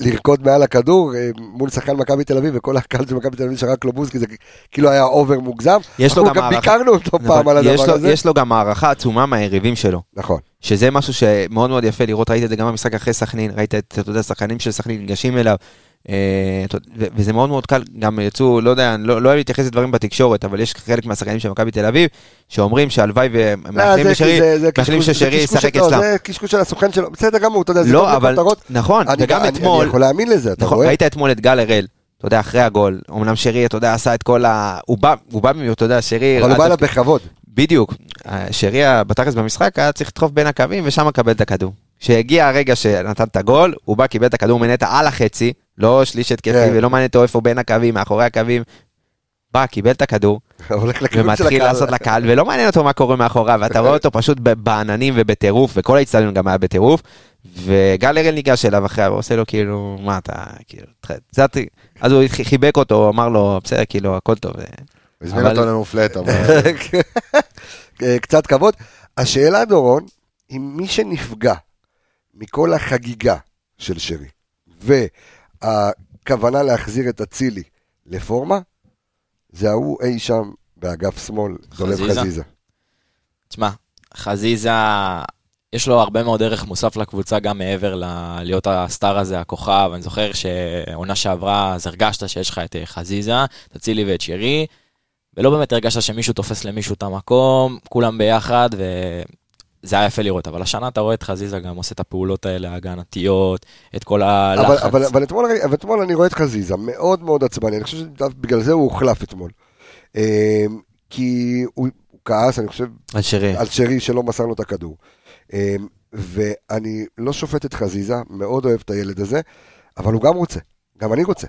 לרקוד מעל הכדור אה, מול שחקן מכבי תל אביב, וכל הקהל של מכבי תל אביב שרק לו בוז, כי זה כאילו היה over מוגזם.
יש לו
אנחנו
גם
גם
הערכה-
ביקרנו אותו
נכון,
פעם על הדבר הזה.
יש לו גם הערכה עצומה מהיריבים שלו.
נכון.
שזה משהו שמאוד מאוד יפה לראות, ראית את זה גם במשחק אחרי סכנין, ראית את, אתה יודע, שחקנים של סכנין ניגשים אליו, אה, וזה מאוד מאוד קל, גם יצאו, לא יודע, לא לא אוהב להתייחס לדברים בתקשורת, אבל יש חלק מהשחקנים של מכבי תל אביב, שאומרים שהלוואי והם
לא,
מאחלים
זה-
לשרי, ששרי ישחק אצלם.
זה קשקוש של הסוכן שלו, בסדר גמור, אתה יודע, זה טוב
לא, אבל,
לכותרות.
נכון,
אני
וגם אתמול,
אני יכול להאמין לזה, אתה
נכון,
רואה?
ראית אתמול את גל הראל, אתה יודע, אחרי הגול, אמנם שרי, אתה יודע, עשה את כל ה... הוא בא, הוא בא, אתה יודע, שרי...
אבל הוא בא אליו בכבוד.
בדיוק, שרי בתכלס במשחק היה צריך לדחוף בין הקווים ושם לקבל את הכדור. כשהגיע הרגע שנתן את הגול, הוא בא, קיבל את הכדור מנטע על החצי, לא שליש התקפי
כן.
ולא מעניין אותו איפה בין הקווים, מאחורי הקווים. בא, קיבל את הכדור, ומתחיל. לעשות לקהל, ולא מעניין אותו מה קורה מאחוריו, ואתה רואה אותו פשוט בעננים ובטירוף, וכל האצטדיון גם היה בטירוף, וגל הראל ניגש אליו אחרי, ועושה לו כאילו, מה אתה, כאילו. אז הוא חיבק אותו, אמר לו, בסדר, כאילו, הכל טוב.
הזמין
אבל-
אותו למופלט, אבל...
אה, קצת כבוד. השאלה, דורון, אם מי שנפגע מכל החגיגה של שרי, והכוונה להחזיר את אצילי לפורמה, זה ההוא אי שם באגף שמאל, דולב
חזיזה? תשמע, חזיזה, יש לו הרבה מאוד ערך מוסף לקבוצה, גם מעבר ל- להיות הסטאר הזה, הכוכב. אני זוכר שעונה שעברה, אז הרגשת שיש לך את אה, חזיזה, את אצילי ואת שירי, ולא באמת הרגשת שמישהו תופס למישהו את המקום, כולם ביחד, וזה היה יפה לראות. אבל השנה אתה רואה את חזיזה גם עושה את הפעולות האלה ההגנתיות, את כל הלחץ.
אבל, אבל, אבל, אתמול, אבל אתמול אני רואה את חזיזה מאוד מאוד עצבני, אני חושב שבגלל זה הוא הוחלף אתמול. אה, כי הוא, הוא כעס, אני חושב,
על שרי.
על שרי שלא מסר לו את הכדור. אה, ואני לא שופט את חזיזה, מאוד אוהב את הילד הזה, אבל הוא גם רוצה, גם אני רוצה.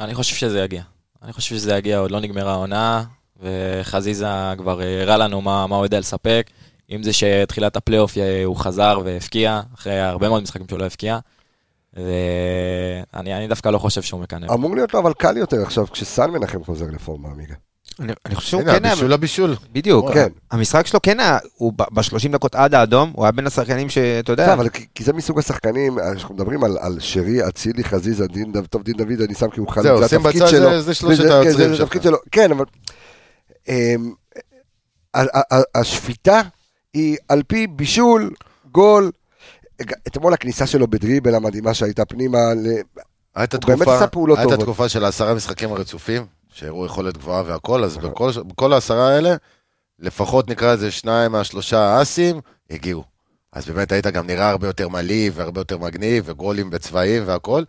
אני חושב שזה יגיע. אני חושב שזה יגיע, עוד לא נגמרה העונה, וחזיזה כבר אה, הראה לנו מה, מה הוא יודע לספק. אם זה שתחילת הפלייאוף אה, הוא חזר והפקיע, אחרי הרבה מאוד משחקים שהוא לא הפקיע. ואני אני דווקא לא חושב שהוא מקנא.
אמור להיות לו אבל קל יותר עכשיו, כשסן מנחם חוזר לפורמה, עמיגה.
אני אני חושב שהוא כן היה,
הבישול הבישול.
בדיוק,
כן.
המשחק שלו כן היה, הוא ב-30 דקות עד האדום, הוא היה בין השחקנים שאתה יודע,
בסדר, אבל כי- כי זה מסוג השחקנים, אנחנו מדברים על- על שרי, אצילי, חזיזה, דין טוב, דין דוד, אני שם כי הוא
זהו,
זה
שים
התפקיד
בצד,
שלו.
זה- זה שלושת
כן, זה-
היוצרים
זה
שלך.
כן, אבל אמ, ה- ה- ה- השפיטה היא על פי בישול, גול. אתמול הכניסה שלו בדריבל המדהימה שהייתה פנימה, ל-
הייתה
הוא באמת
תקופה,
עשה פעולות
הייתה
טובות.
תקופה של עשרה משחקים הרצופים, שהראו יכולת גבוהה והכל, אז בכל, בכל העשרה האלה, לפחות נקרא לזה שניים מהשלושה האסים, הגיעו. אז באמת היית גם נראה הרבה יותר מלהיב והרבה יותר מגניב, וגולים בצבעים והכל.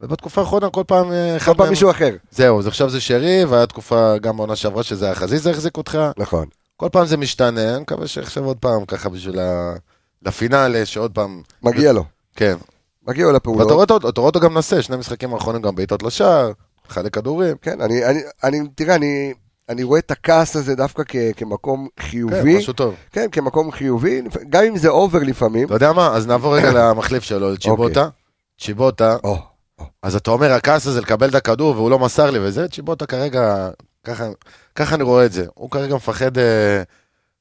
ובתקופה האחרונה כל פעם אה,
כל פעם מישהו אחר.
זהו, אז עכשיו זה שרי, והיה תקופה גם בעונה שעברה שזה היה חזיזה החזיק אותך.
נכון.
כל פעם זה משתנה, אני מקווה שעכשיו עוד פעם, ככה בשביל ה... לפינאלה, שעוד פעם...
מגיע לו.
כן.
מגיע לו
ואתה
לפעולות.
אותו- אתה רואה אותו גם מנסה, שני משחקים האחרונים גם בעיטות לשער, אחד לכדורים.
כן, אני, אני, אני, תראה, אני, אני רואה את הכעס הזה דווקא כ, כמקום
כן,
חיובי.
משהו טוב.
כן, כמקום חיובי, גם אם זה over לפעמים.
אתה יודע מה? אז נעבור רגע למחליף שלו, לצ'יבוטה. צ'יבוטה,
או,
אז אתה אומר, הכעס הזה לקבל את הכדור והוא לא מסר לי וזה, צ'יבוטה כרגע, ככה, ככה אני רואה את זה. הוא כרגע מפחד אה,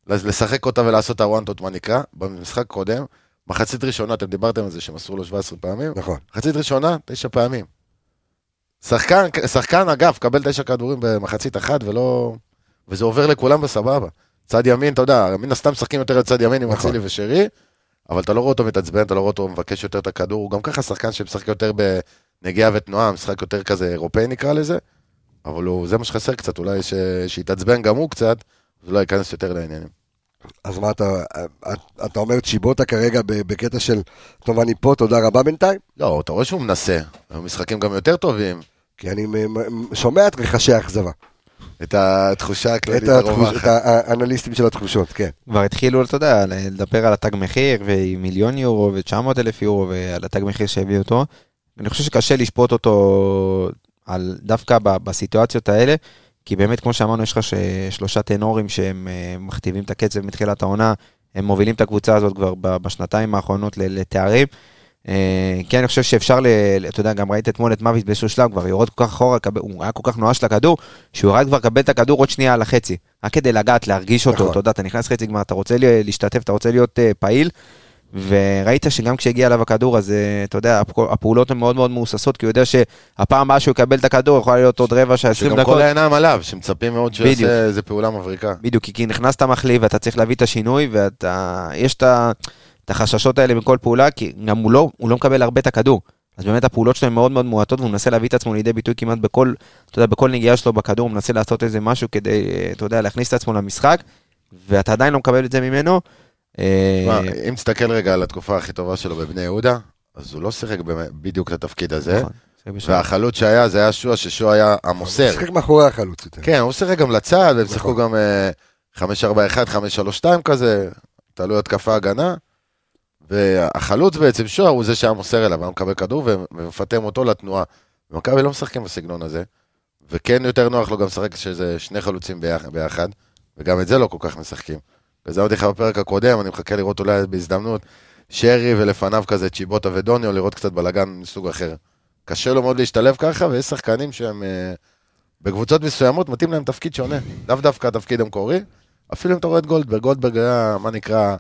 לשחק אותה ולעשות את הוואנטות, מה נקרא. במשחק קודם, מחצית ראשונה, אתם דיברתם על זה שמסרו לו 17 פעמים,
נכון.
מחצית ראשונה, תשע פעמים. שחקן, שחקן אגב, קבל תשע כדורים במחצית אחת ולא... וזה עובר לכולם בסבבה. צד ימין, אתה יודע, מן הסתם משחקים יותר לצד ימין עם
נכון.
אצילי ושרי, אבל אתה לא רואה אותו מתעצבן, אתה לא רואה אותו מבקש יותר את הכדור, הוא גם ככה שחקן שמשחק יותר בנגיעה ותנועה, משחק יותר כזה אירופאי נקרא לזה, אבל הוא, זה מה שחסר קצת, אולי ש... שיתעצבן גם הוא קצת, אז אולי ייכנס יותר לעניינים.
אז מה אתה, אתה אומר צ'יבוטה כרגע בקטע של, טוב אני פה, תודה רבה בינתיים?
לא, אתה רואה שהוא מנסה, המשחקים גם יותר טובים,
כי אני שומע את רחשי האכזבה.
את התחושה הכללית הרווחת.
את האנליסטים של התחושות, כן.
כבר התחילו, אתה יודע, לדבר על התג מחיר, ועם מיליון יורו ו-900 אלף יורו, ועל התג מחיר שהביא אותו. אני חושב שקשה לשפוט אותו על, דווקא בסיטואציות האלה, כי באמת, כמו שאמרנו, יש לך שלושה טנורים שהם אה, מכתיבים את הקצב מתחילת העונה, הם מובילים את הקבוצה הזאת כבר בשנתיים האחרונות לתארים. אה, כן, אני חושב שאפשר, ל- אתה יודע, גם ראית אתמול את מוות באיזשהו שלב, כבר יורד כל כך אחורה, הוא היה כל כך נואש לכדור, שהוא ירד כבר לקבל את הכדור עוד שנייה על החצי. רק כדי לגעת, להרגיש אותו,
נכון.
אתה יודע, אתה נכנס חצי גמר, אתה רוצה להשתתף, אתה רוצה להיות אה, פעיל, וראית שגם כשהגיע אליו הכדור, אז אה, אתה יודע, הפ- הפעולות הן מאוד מאוד מהוססות, כי הוא יודע שהפעם הבאה שהוא יקבל את הכדור, יכולה להיות עוד רבע שעה, 20
שגם
דקות.
כל העיניים עליו, שמצפים מאוד שהוא. יעשה איזה פעולה מבריקה.
בדיוק, כי- נכנסת מחליף ואתה צריך להביא את השינוי, ואתה, יש את ה- את החששות האלה מכל פעולה, כי גם הוא לא, הוא לא מקבל הרבה את הכדור. אז באמת הפעולות שלו הן מאוד מאוד מועטות, והוא מנסה להביא את עצמו לידי ביטוי כמעט בכל, אתה יודע, בכל נגיעה שלו בכדור, הוא מנסה לעשות איזה משהו כדי, אה, אתה יודע, להכניס את עצמו למשחק, ואתה עדיין לא מקבל את זה ממנו. אה,
מה, אם תסתכל רגע על התקופה הכי טובה שלו בבני יהודה, אז הוא לא שיחק בדיוק את התפקיד הזה,
נכון,
והחלוץ שהיה, זה היה שועה, ששועה היה המוסר.
שיחק מאחורי החלוץ יותר.
כן, הוא שיחק גם לצד, והם שיחקו
נכון.
גם אה, 5-4-1, 5-3-2 כזה, תלוי התקפה הגנה. והחלוץ בעצם, שועה, הוא זה שהיה מוסר אליו, היה מקבל כדור ומפטם אותו לתנועה. ומכבי לא משחקים בסגנון הזה, וכן יותר נוח לו גם לשחק שזה שני חלוצים ביח- ביחד, וגם את זה לא כל כך משחקים. וזה אמרתי לך בפרק הקודם, אני מחכה לראות אולי בהזדמנות שרי ולפניו כזה צ'יבוטה ודוניו, לראות קצת בלאגן מסוג אחר. קשה לו מאוד להשתלב ככה, ויש שחקנים שהם אה, בקבוצות מסוימות מתאים להם תפקיד שונה, לאו דווקא התפקיד המקורי. אפילו אם אתה רואה את גולדברג, גולדברג היה, מה נקרא,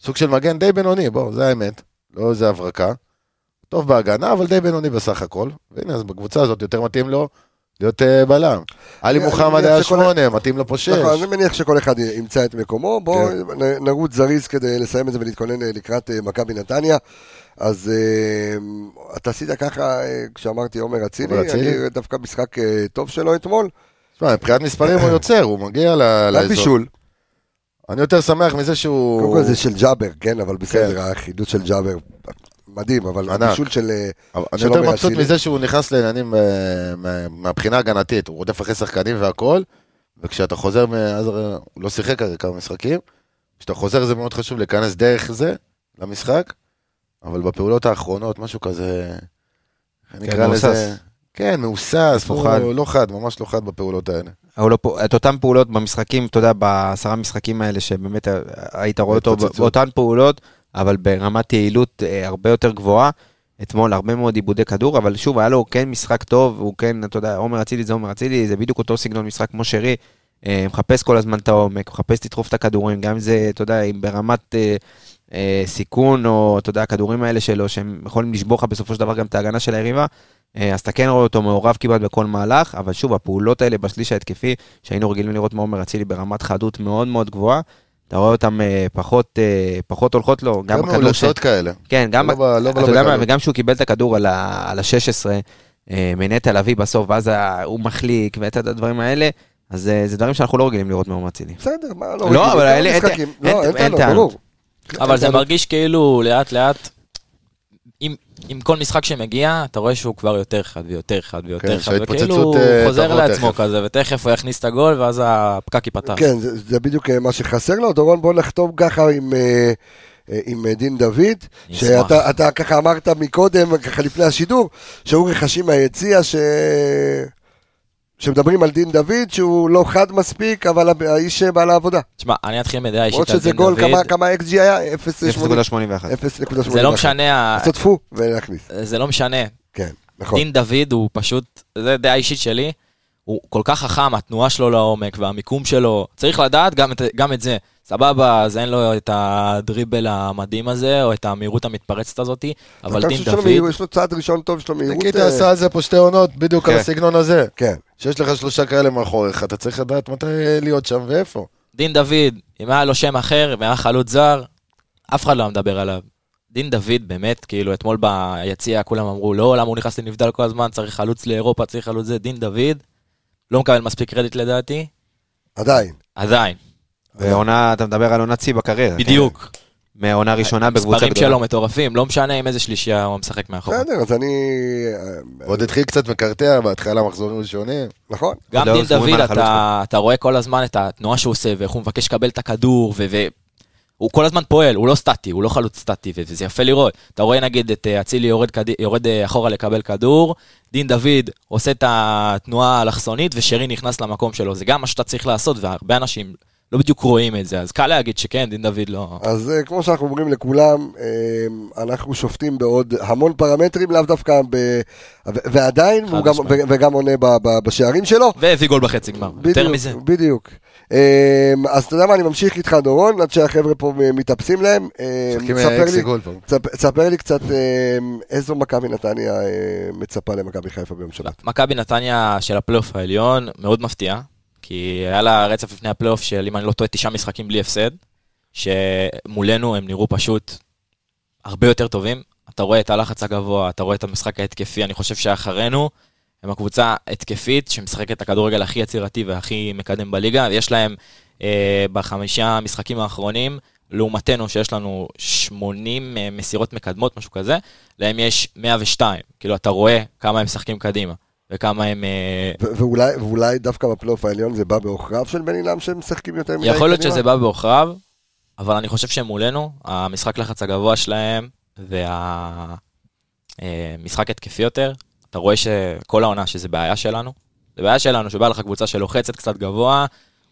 סוג של מגן די בינוני, בוא, זה האמת, לא איזה הברקה. טוב בהגנה, אבל די בינוני בסך הכל. והנה, אז בקבוצה הזאת יותר מתאים לו להיות אה, בלם. עלי מוחמד היה שמונה, מתאים לו פה שש.
נכון, אני מניח שכל אחד ימצא את מקומו. בואו
כן.
נרוץ זריז כדי לסיים את זה ולהתכונן אה, לקראת אה, מכבי נתניה. אז אתה עשית ככה, כשאמרתי עומר אצילי. אני דווקא משחק טוב שלו אתמול.
תשמע, מבחינת מספרים הוא יוצר, הוא מגיע לאזור.
בישול.
אני יותר שמח מזה שהוא...
קודם כל זה של ג'אבר, כן, אבל בסדר, החידוש של ג'אבר מדהים, אבל
ענק.
הבישול של... אה,
אבל אני יותר
עומר
מבסוט. מזה שהוא נכנס לעניינים אה, מה- מהבחינה ההגנתית, הוא רודף אחרי שחקנים והכל, וכשאתה חוזר, אז הרי הוא לא שיחק הרי כמה משחקים, כשאתה חוזר זה מאוד חשוב להיכנס דרך זה למשחק, אבל בפעולות האחרונות, משהו כזה, איך נקרא. לזה, כן, מהוסס,
לא
הוא
חד.
לא חד, ממש לא חד בפעולות האלה.
לו פה, את אותן פעולות במשחקים, אתה יודע, בעשרה משחקים האלה, שבאמת אה, היית רואה אותו. באותן פעולות, אבל ברמת יעילות אה, הרבה יותר גבוהה. אתמול הרבה מאוד עיבודי כדור, אבל שוב, היה לו כן משחק טוב, הוא כן, אתה יודע, עומר אצילי זה עומר אצילי, זה בדיוק אותו סגנון משחק כמו שרי, אה, מחפש כל הזמן את העומק, מחפש לדחוף את הכדורים, גם אם זה, אתה יודע, אם ברמת אה, אה, סיכון, או אתה יודע, הכדורים האלה שלו, שהם יכולים לשבור לך בסופו של דבר גם את ההגנה של היריבה, אה, אז אתה כן רואה אותו מעורב כמעט בכל מהלך, אבל שוב, הפעולות האלה בשליש ההתקפי, שהיינו רגילים לראות מעומר אצילי ברמת חדות מאוד מאוד גבוהה, אתה רואה אותם אה, פחות, אה, פחות הולכות לו, גם
גם
בכדור ש...
מאולצות כאלה.
כן, גם,
לא ב- לא
אתה יודע מה. וגם כשהוא קיבל את הכדור על ה- על ה-16, מנטע לביא בסוף, ואז הוא מחליק, ואת הדברים האלה, אז אה, זה דברים שאנחנו לא רגילים לראות מעומר אצילי.
בסדר, מה, לא
לא,
רגיל,
אבל
כמה
אין-
לא, טענות.
אבל זה מרגיש כאילו לאט לאט, עם, עם כל משחק שמגיע, אתה רואה שהוא כבר יותר חד ויותר חד
כן,
ויותר חד,
שההתפוצצות,
וכאילו הוא
אה,
חוזר לעצמו
תכף.
כזה, ותכף הוא יכניס את הגול, ואז הפקק ייפתח.
כן, זה, זה בדיוק אה, מה שחסר לו. דורון, בוא נחתום ככה עם, אה, עם דין דוד. שאתה אתה ככה אמרת מקודם, ככה לפני השידור, שהיו רכשים מהיציע ש... שמדברים על דין דוד, שהוא לא חד מספיק, אבל האיש אה, בעל העבודה.
תשמע, אני אתחיל מדעה אישית על
שזה
דין
גול,
דוד.
כמה, כמה XG היה?
0.81.
0.81.
זה לא משנה, ה-
לעשות טפו ולהכניס.
זה לא משנה.
כן, נכון.
דין דוד הוא פשוט, זה דעה אישית שלי, הוא כל כך חכם, התנועה שלו לעומק והמיקום שלו, צריך לדעת גם את, גם את זה. סבבה, אז אין לו את הדריבל המדהים הזה, או את המהירות המתפרצת הזאתי, אבל דין
חושב שיש לו
דוד,
יש לו צעד ראשון טוב, יש לו מהירות...
ניקיטה
אה,
עשה על זה פה שתי עונות, בדיוק על
כן.
הסגנון הזה.
כן.
שיש לך שלושה כאלה מאחוריך, אתה צריך לדעת מתי להיות שם ואיפה.
דין דוד, אם היה לו שם אחר והיה חלוץ זר, אף אחד לא היה מדבר עליו. דין דוד באמת, כאילו אתמול ביציע כולם אמרו, לא, למה הוא נכנס לנבדל כל הזמן, צריך חלוץ לאירופה, צריך חלוץ זה, דין דוד, לא מקבל מספיק קרדיט לדעתי,
עדיין.
עדיין,
ועונה, אתה מדבר על עונת שיא בקריירה.
בדיוק.
מהעונה ראשונה בקבוצה
מספרים
גדולה.
שלו מטורפים, לא משנה עם איזה שלישייה הוא משחק מאחור.
בסדר, אז אני... אה,
עוד התחיל קצת מקרטע, בהתחלה מחזורים ראשונים.
נכון.
גם
לא
דין דוד, אתה, רואה כל הזמן את התנועה שהוא עושה, ואיך הוא מבקש לקבל את הכדור, ו... הוא כל הזמן פועל, הוא לא סטטי, הוא לא חלוץ סטטי, וזה יפה לראות. אתה רואה נגיד את אה, אצילי יורד, קד... יורד אה, אחורה לקבל כדור, דין דוד עושה את התנועה האלכסונית, ושרי נכנס למקום שלו. זה גם מה שאתה צריך לעשות, והרבה אנשים לא בדיוק רואים את זה, אז קל להגיד שכן, דין דוד לא...
אז אה, כמו שאנחנו אומרים לכולם, אה, אנחנו שופטים בעוד המון פרמטרים, לאו דווקא ב... ועדיין, והוא גם, וגם עונה ב- ב- בשערים שלו.
והביא גול בחצי גמר, יותר מזה.
בדיוק. אה, אז אתה יודע מה, אני ממשיך איתך, דורון, עד שהחבר'ה פה מתאפסים להם. תספר לי- קצת איזו מכבי נתניה מצפה למכבי חיפה ביום שבת.
מכבי נתניה של הפלייאוף העליון מאוד מפתיעה, כי היה לה רצף לפני הפלייאוף של, אם אני לא טועה, תשעה משחקים בלי הפסד, שמולנו הם נראו פשוט הרבה יותר טובים. אתה רואה את הלחץ הגבוה, אתה רואה את המשחק ההתקפי, אני חושב שאחרינו הם הקבוצה התקפית שמשחקת את הכדורגל הכי יצירתי והכי מקדם בליגה, ויש להם אה, בחמישה המשחקים האחרונים, לעומתנו שיש לנו 80 אה, מסירות מקדמות, משהו כזה, להם יש 102. כאילו, אתה רואה כמה הם משחקים קדימה, וכמה הם... אה,
ו- ואולי, ואולי דווקא בפלייאוף העליון זה בא בעוכריו של בן אילם שהם משחקים יותר מדי
יכול להיות? שזה בא בעוכריו, אבל אני חושב שמולנו, המשחק לחץ הגבוה שלהם והמשחק התקפי יותר, אתה רואה שכל העונה שזה בעיה שלנו. זה בעיה שלנו שבא לך קבוצה שלוחצת קצת גבוה,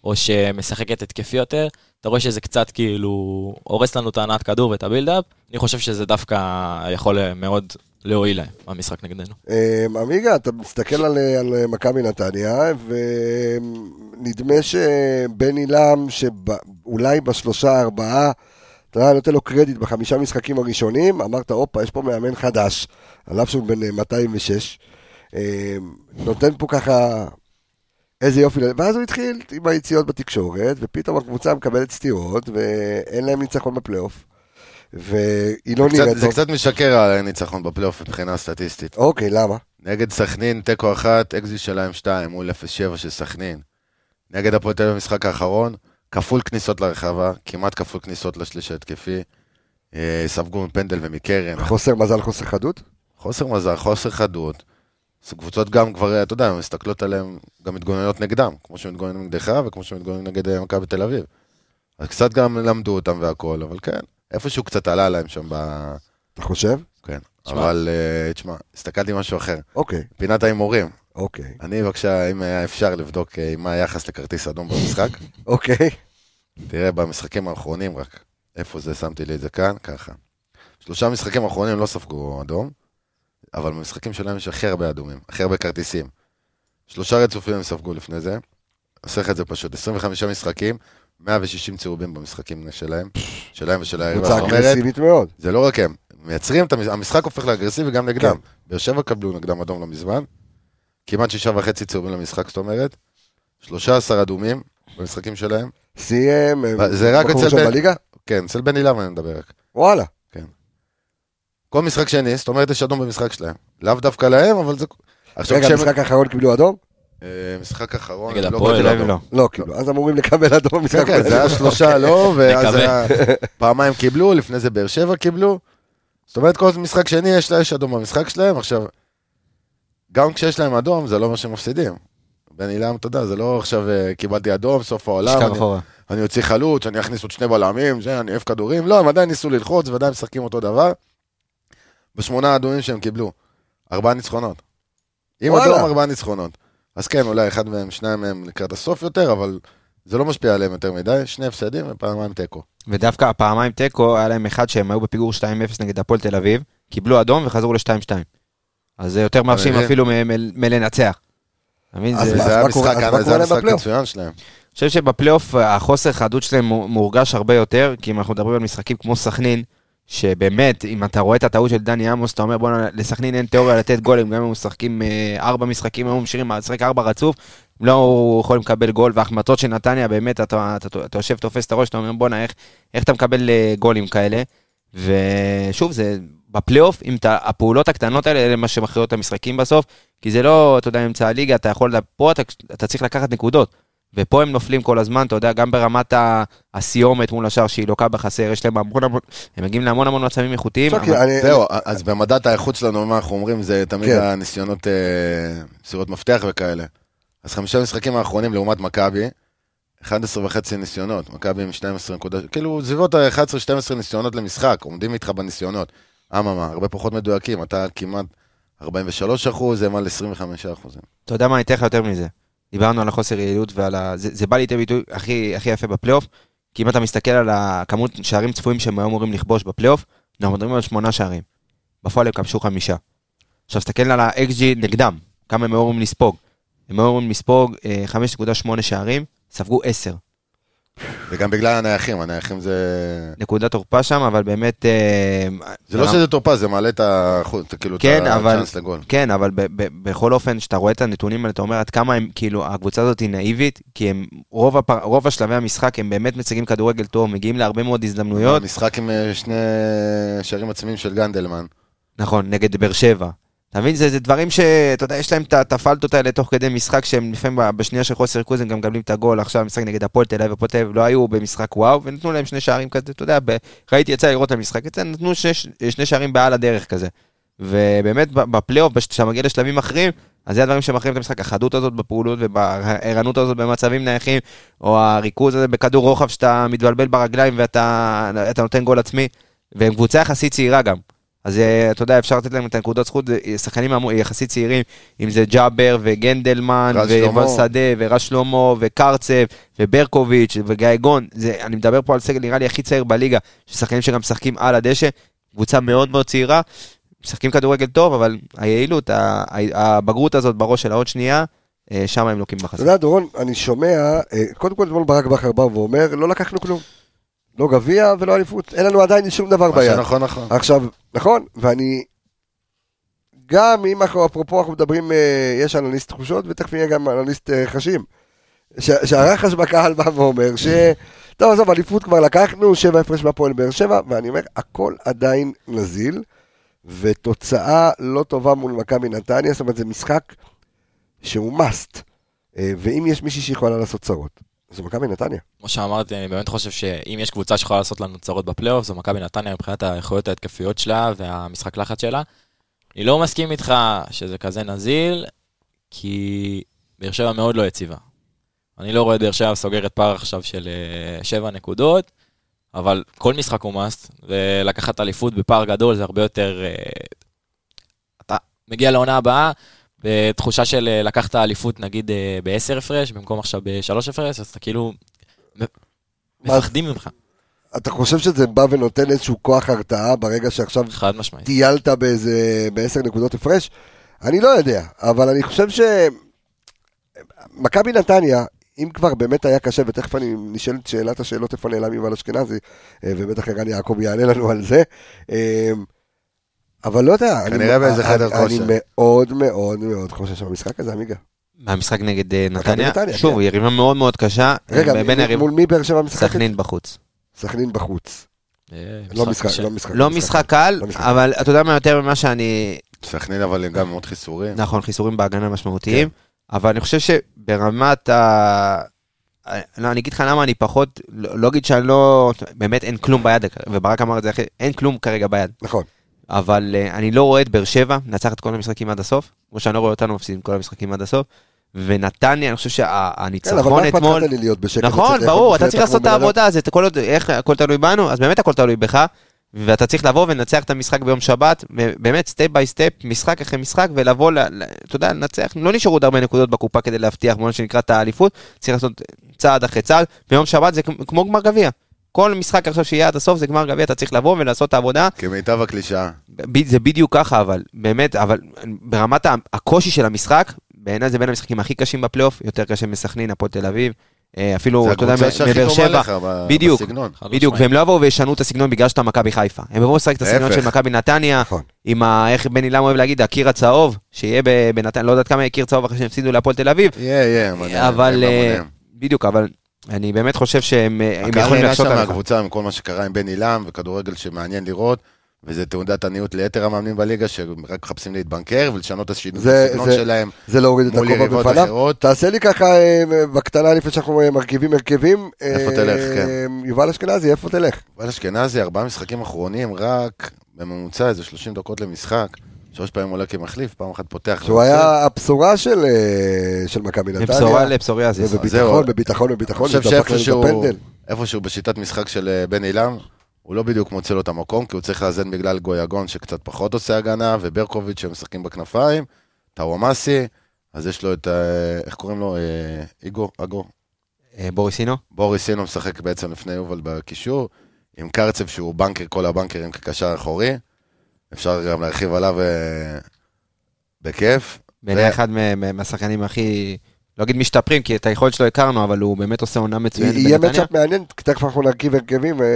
או שמשחקת התקפי יותר, אתה רואה שזה קצת כאילו הורס לנו את הנעת כדור ואת הבילדאפ, אני חושב שזה דווקא יכול מאוד להועיל להם, המשחק נגדנו.
אה, עמיגה, אתה מסתכל על, מכבי נתניה, ונדמה שבן עילם, שאולי בשלושה ארבעה, אתה יודע, נותן לו קרדיט בחמישה משחקים הראשונים, אמרת, הופה, יש פה מאמן חדש, על אף שהוא בן אה, 206, אה, נותן פה ככה איזה יופי, ואז הוא התחיל עם היציאות בתקשורת, ופתאום הקבוצה מקבלת סטירות, ואין להם ניצחון בפלייאוף, והיא לא נראית
זה
טוב.
קצת משקר הניצחון בפלייאוף מבחינה סטטיסטית.
אוקיי, למה?
נגד סכנין, תיקו אחת, אקזי שלהם שתיים, מול 0-7 של סכנין. נגד הפועל תל אביב במשחק האחרון, כפול כניסות לרחבה, כמעט כפול כניסות לשליש ההתקפי. אה, ספגו מפנדל ומקרן.
חוסר מזל, חוסר חדות?
חוסר מזל, חוסר חדות. אז קבוצות גם כבר, אתה יודע, מסתכלות עליהן, גם מתגוננות נגדם, כמו שמתגוננים נגדך וכמו שמתגוננים נגד אה, מכבי תל אביב. אז קצת גם למדו אותם והכל, אבל כן, איפשהו קצת עלה להם שם ב...
אתה חושב?
כן.
תשמע.
אבל, אה, תשמע, הסתכלתי משהו אחר.
אוקיי,
פינת ההימורים.
אוקיי,
אני, בבקשה, אם היה אפשר לבדוק אה, מה היחס לכרטיס אדום במשחק,
אוקיי.
תראה, במשחקים האחרונים רק, איפה זה, שמתי לי את זה כאן, ככה. שלושה משחקים האחרונים לא ספגו אדום, אבל במשחקים שלהם יש הכי הרבה אדומים, הכי הרבה כרטיסים. שלושה רצופים הם ספגו לפני זה, עושה לך את זה פשוט, 25 משחקים, 160 צהובים במשחקים שלהם, שלהם ושל היריבה.
קבוצה אגרסיבית מאוד.
זה לא רק הם, מייצרים את המשחק, המשחק הופך לאגרסיבי גם נגדם.
כן.
באר שבע קבלו נגדם אדום לא מזמן, כמעט שישה וחצי צהובים למשחק, זאת אומרת, 13 אדומים במשחקים שלהם,
סיים,
זה רק אצל בן-
בליגה?
כן, אצל בן אילם אני מדבר רק.
וואלה.
כל משחק שני, זאת אומרת יש אדום במשחק שלהם. לאו דווקא להם, אבל זה...
רגע,
כשהם...
במשחק האחרון קיבלו אדום?
אה, משחק אחרון,
נגד
לא
הפועל,
תל אביב. לא.
לא קיבלו, אז אמורים לקבל אדום
כן,
במשחק.
כן, זה היה שלושה לא, ואז. היה... פעמיים קיבלו, לפני זה באר שבע קיבלו. זאת אומרת, כל משחק שני יש לה- יש אדום במשחק שלהם. עכשיו, גם כשיש להם אדום, זה לא אומר שהם מפסידים. בן אילם, אתה יודע, זה לא עכשיו אה, קיבלתי אדום, סוף העולם, אני- אוציא חלוץ, אני אכניס עוד שני בלמים, אני אוהב כדורים. לא, הם עדיין ניסו ללחוץ, ועדיין משחקים אותו דבר. בשמונה האדומים שהם קיבלו, ארבעה ניצחונות. עם. אדום, ארבעה ניצחונות. אז כן, אולי אחד מהם, שניים מהם לקראת הסוף יותר, אבל זה לא משפיע עליהם יותר מדי. שני הפסדים ופעמיים תיקו.
ודווקא הפעמיים תיקו, היה להם אחד שהם היו בפיגור 2-0 נגד הפועל תל אביב, קיבלו אדום וחזרו ל-2-2. אז זה יותר מרשים. אפילו מלנצח. אתה מבין?
אז
זה-
היה משחק, זה היה משחק? מצוין שלהם.
אני חושב שבפלייאוף החוסר חדות שלהם מו- מורגש הרבה יותר, כי אם אנחנו מדברים על משחקים כמו סכנין, שבאמת, אם אתה רואה את הטעות של דני עמוס, אתה אומר בואנה, לסכנין אין תיאוריה לתת גולים, גם אם הם משחקים אה, ארבע משחקים, הם ממשיכים לשחק ארבע רצוף, הם לא יכולים לקבל גול, וההחמצות של נתניה, באמת, אתה, אתה, אתה, אתה יושב, תופס את הראש, אתה אומר בואנה, איך, איך אתה מקבל אה, גולים כאלה? ושוב, זה בפלייאוף, אם אתה, הפעולות הקטנות האלה, אלה מה שמכריעות את המשחקים בסוף, כי זה לא, אתה יודע, אמצע הליגה, אתה יכול, פה אתה, אתה צריך לקחת נקודות. ופה הם נופלים כל הזמן, אתה יודע, גם ברמת הסיומת מול השאר שהיא לוקה בחסר, יש להם המון המון, הם מגיעים להמון המון מצבים איכותיים.
זהו, אז במדד האיכות שלנו, מה אנחנו אומרים, זה תמיד
כן.
הניסיונות, אה, מסירות מפתח וכאלה. אז חמישה משחקים האחרונים לעומת מכבי, 11 וחצי ניסיונות, מכבי עם 12 נקודות, כאילו סביבות ה-11-12 ניסיונות למשחק, עומדים איתך בניסיונות. אממה, הרבה פחות מדויקים, אתה כמעט 43 אחוז, הם על 25 אחוז.
אתה יודע מה, אני אתן לך יותר מזה. דיברנו על החוסר יעילות ועל ה... זה, זה בא לידי ביטוי הכי, הכי יפה בפלייאוף, כי אם אתה מסתכל על הכמות שערים צפויים שהם היו אמורים לכבוש בפלייאוף, אנחנו מדברים על שמונה שערים. בפועל הם כבשו חמישה. עכשיו, תסתכל על ה-XG נגדם, כמה הם היו אמורים לספוג. הם היו אמורים לספוג אה, 5.8 שערים, ספגו 10.
וגם בגלל הנייחים, הנייחים זה...
נקודת תורפה שם, אבל באמת... אה,
זה לא שזה תורפה, זה מעלה את האחוז, כאילו,
כן,
את
אבל-
הצ'אנס לגול.
כן, אבל בכל אופן, כשאתה רואה את הנתונים האלה, אתה אומר עד כמה הם, כאילו, הקבוצה הזאת היא נאיבית, כי הם, רוב השלבי המשחק הם באמת מציגים כדורגל טוב, מגיעים להרבה מאוד הזדמנויות,
משחק עם אה, שני שערים עצמיים של גנדלמן.
נכון, נגד באר שבע. אתה מבין, זה, זה דברים שאתה יודע, יש להם את הפלטות האלה תוך כדי משחק, שהם לפעמים בשנייה של חוסר ריכוז הם גם מקבלים את הגול, עכשיו משחק נגד הפועל תל אביב, הפועל לא היו במשחק וואו, ונתנו להם שני שערים כזה, אתה יודע, ב- ראיתי, יצא לראות את המשחק, יצא, נתנו שני, שני שערים בעל הדרך כזה. ובאמת בפלייאוף, כשאתה מגיע לשלבים אחרים, אז זה הדברים שמכריעים את המשחק, החדות הזאת בפעולות ובערנות הזאת במצבים נייחים, או הריכוז הזה בכדור רוחב שאתה מתבלבל ברגליים ואתה אתה נותן גול עצמי, והם קבוצה יחסית צעירה גם. אז אה, אתה יודע, אפשר לתת להם את הנקודות זכות, זה שחקנים יחסית צעירים, אם זה ג'אבר וגנדלמן. ויובל שדה, ורז שלמה, וקרצב, וברקוביץ', וגיא זה, אני מדבר פה על סגל נראה לי הכי צעיר בליגה, ששחקנים שגם משחקים על הדשא, קבוצה מאוד מאוד צעירה, משחקים כדורגל טוב, אבל היעילות, ה- ה- הבגרות הזאת בראש של העוד שנייה, אה, שם הם לוקים
אתה
בחסר.
יודע, דורון, אני שומע, אה, קודם כל אתמול ברק בכר בא ואומר, לא לקחנו כלום. לא גביע ולא אליפות, אין לנו עדיין שום דבר ביד.
שנכון, נכון.
עכשיו, נכון, ואני... גם אם אנחנו, אפרופו, אנחנו מדברים, אה, יש אנליסט תחושות, ותכף יהיה גם אנליסט אה, חשים. שהרחש בקהל בא ואומר ש... טוב, עזוב, אליפות כבר לקחנו, שבע הפרש מהפועל באר שבע, ואני אומר, הכל עדיין נזיל, ותוצאה לא טובה מול מכבי נתניה, זאת אומרת, זה משחק שהוא must. אה, ואם יש מישהי שיכולה לעשות צרות, זו מכבי נתניה.
כמו שאמרתי, אני באמת חושב שאם יש קבוצה שיכולה לעשות לנו צרות בפלייאוף, זו מכבי נתניה מבחינת היכולות ההתקפיות שלה והמשחק לחץ שלה. אני לא מסכים איתך שזה כזה נזיל, כי באר שבע מאוד לא יציבה. אני לא רואה את באר שבע סוגרת פער עכשיו של אה, שבע נקודות, אבל כל משחק הוא מאסט, ולקחת אליפות בפער גדול זה הרבה יותר... אה, אתה מגיע לעונה הבאה, בתחושה של אה, לקחת אליפות נגיד אה, בעשר הפרש, במקום עכשיו בשלוש הפרש, אז אתה כאילו... מפחדים ממך,
אתה חושב שזה בא ונותן איזשהו כוח הרתעה ברגע שעכשיו
חד משמעית.
טיילת באיזה, בעשר נקודות הפרש? אני לא יודע, אבל אני חושב ש... מכבי נתניה, אם כבר באמת היה קשה, ותכף אני נשאלת שאלת השאלות איפה נעלם יובל אשכנזי, אה, ובטח ערן יעקב יענה לנו על זה. אה, אבל לא יודע,
כנראה
אני,
באיזה חדר
אני,
כושר.
אני מאוד מאוד מאוד חושש במשחק הזה, עמיגה.
מהמשחק נגד אה, נתניה, שוב,
כן.
יריבה מאוד מאוד קשה,
רגע,
בין
מול- מי באר שבע משחקת?
סכנין בחוץ.
סכנין בחוץ.
אה,
לא משחק,
קשה.
לא משחק.
לא משחק קל,
לא משחק.
אבל אתה יודע מה יותר ממה שאני...
סכנין אבל גם מאוד חיסורים.
נכון, חיסורים בהגנה משמעותיים,
כן.
אבל אני חושב שברמת ה... לא, אני אגיד לך למה אני פחות, לא לא אגיד שאני לא, באמת אין כלום ביד, וברק אמר את זה אחי, אין כלום כרגע ביד,
נכון.
אבל אה, אני לא רואה את באר שבע מנצחת כל המשחקים עד הסוף, כמו שאני לא רואה אותנו מפסידים כל המשחקים עד הסוף, ונתניה, אני חושב
כן, אבל
שהניצחון
מה אכפת
אתמול,
לך תן לי להיות בשקט?
נכון, ברור, אתה צריך לעשות את? העבודה, זה כל עוד, איך הכל תלוי בנו, אז באמת הכל תלוי בך, ואתה צריך לבוא ולנצח את המשחק ביום שבת, באמת step by step, משחק אחרי משחק, ולבוא, אתה יודע, לנצח, לא נשארו עוד הרבה נקודות בקופה כדי להבטיח, בוא שנקרא את האליפות, צריך לעשות צעד אחרי צעד, ביום שבת זה כמו גמר גביע. כל משחק עכשיו שיהיה עד הסוף זה גמר גביע, אתה צריך לבוא ולעשות את העבודה,
כמיטב הקלישאה.
זה בדיוק ככה, אבל באמת, אבל ברמת הקושי של המשחק, בעיניי זה בין המשחקים הכי קשים בפלייאוף, יותר קשה מסכנין, הפועל תל אביב, אה, אפילו, אתה יודע, מבאר שבע. בדיוק, בדיוק. והם לא יבואו וישנו את הסגנון בגלל שאתה מכבי חיפה. הם יבואו לשחק את הסגנון. של מכבי נתניה,
נכון.
עם ה... איך בני למה אוהב להגיד, הקיר הצהוב, שיהיה ב- בנתניה, לא יודעת כמה יהיה קיר צהוב אחרי שהם הפסידו להפועל תל אביב,
יהיה, יהיה.
אבל, אה. בדיוק, אבל אני באמת חושב שהם אה, הם
הקהל
יכולים
נהנה
להקשות
שם. מהקבוצה, עם כל מה שקרה עם בן עילם, וכדורגל שמעניין לראות, וזה תעודת עניות ליתר המאמנים בליגה, שרק מחפשים להתבנקר ולשנות את הסגנון
זה-
שלהם
זה להוריד את
מול
הכובע
יריבות
בפניו.
אחרות.
תעשה לי ככה אה, בקטנה לפני שאנחנו אה, מרכיבים הרכבים.
איפה תלך, כן.
יובל אשכנזי, איפה תלך?
אבל אשכנזי, ארבעה משחקים אחרונים, רק בממוצע איזה 30 דקות למשחק. שלוש פעמים עולה כמחליף, פעם אחת פותח.
שהוא. היה הבשורה של אה, של מכבי נתניה.
מבשורה לבשוריאזיס.
זהו.
ובביטחון, בביטחון,
אני
בביטחון,
חושב
להם את
שאיפשהו בשיטת משחק של אה, בן עילם, הוא לא בדיוק מוצא לו את המקום, כי הוא צריך לאזן בגלל גויגון שקצת פחות עושה הגנה, וברקוביץ' שמשחקים בכנפיים, טאוואמאסי, אז יש לו את, אה, איך קוראים לו? איגו, אגו.
בוריסינו?
בוריס אינו משחק בעצם לפני יובל בקישור, עם קרצב שהוא בנקר, כל הבנקרים כקשר אחורי. אפשר גם להרחיב עליו אה, בכיף.
בעיניי אחד מה- מה- מהשחקנים הכי, לא אגיד משתפרים, כי את היכולת שלו הכרנו, אבל הוא באמת עושה עונה מצוינת
יהיה
בנתניה.
מצ'אפ מעניין, תכף אנחנו נרכיב הרכבים, אה,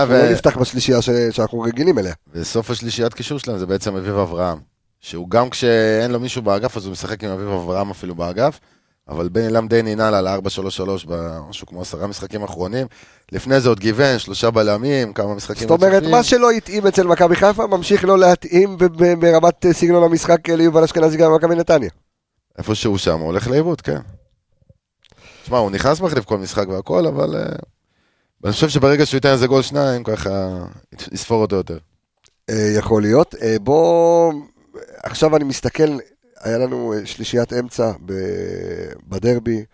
אנחנו
ו-
לא נפתח בשלישייה ש- שאנחנו רגילים אליה.
וסוף השלישיית קישור שלהם זה בעצם אביב אברהם. שהוא גם כשאין לו מישהו באגף, אז הוא משחק עם אביב אברהם אפילו באגף. אבל בן אילם די ננעל על 4-3-3 במשהו כמו עשרה משחקים אחרונים. לפני זה עוד גיוון, שלושה בלמים, כמה משחקים
זאת אומרת. מה שלא התאים אצל מכבי חיפה, ממשיך לא להתאים ברמת אה, סגנון המשחק אה, ליובל אשכנזי גם במכבי נתניה.
איפה שהוא שם, הוא הולך לאיבוד, כן. תשמע, הוא נכנס מחליף כל משחק והכל, אבל... אה, אני חושב שברגע שהוא ייתן איזה גול שניים, ככה יספור אותו יותר.
יכול להיות. בוא, עכשיו אני מסתכל, היה לנו אה, שלישיית אמצע בדרבי,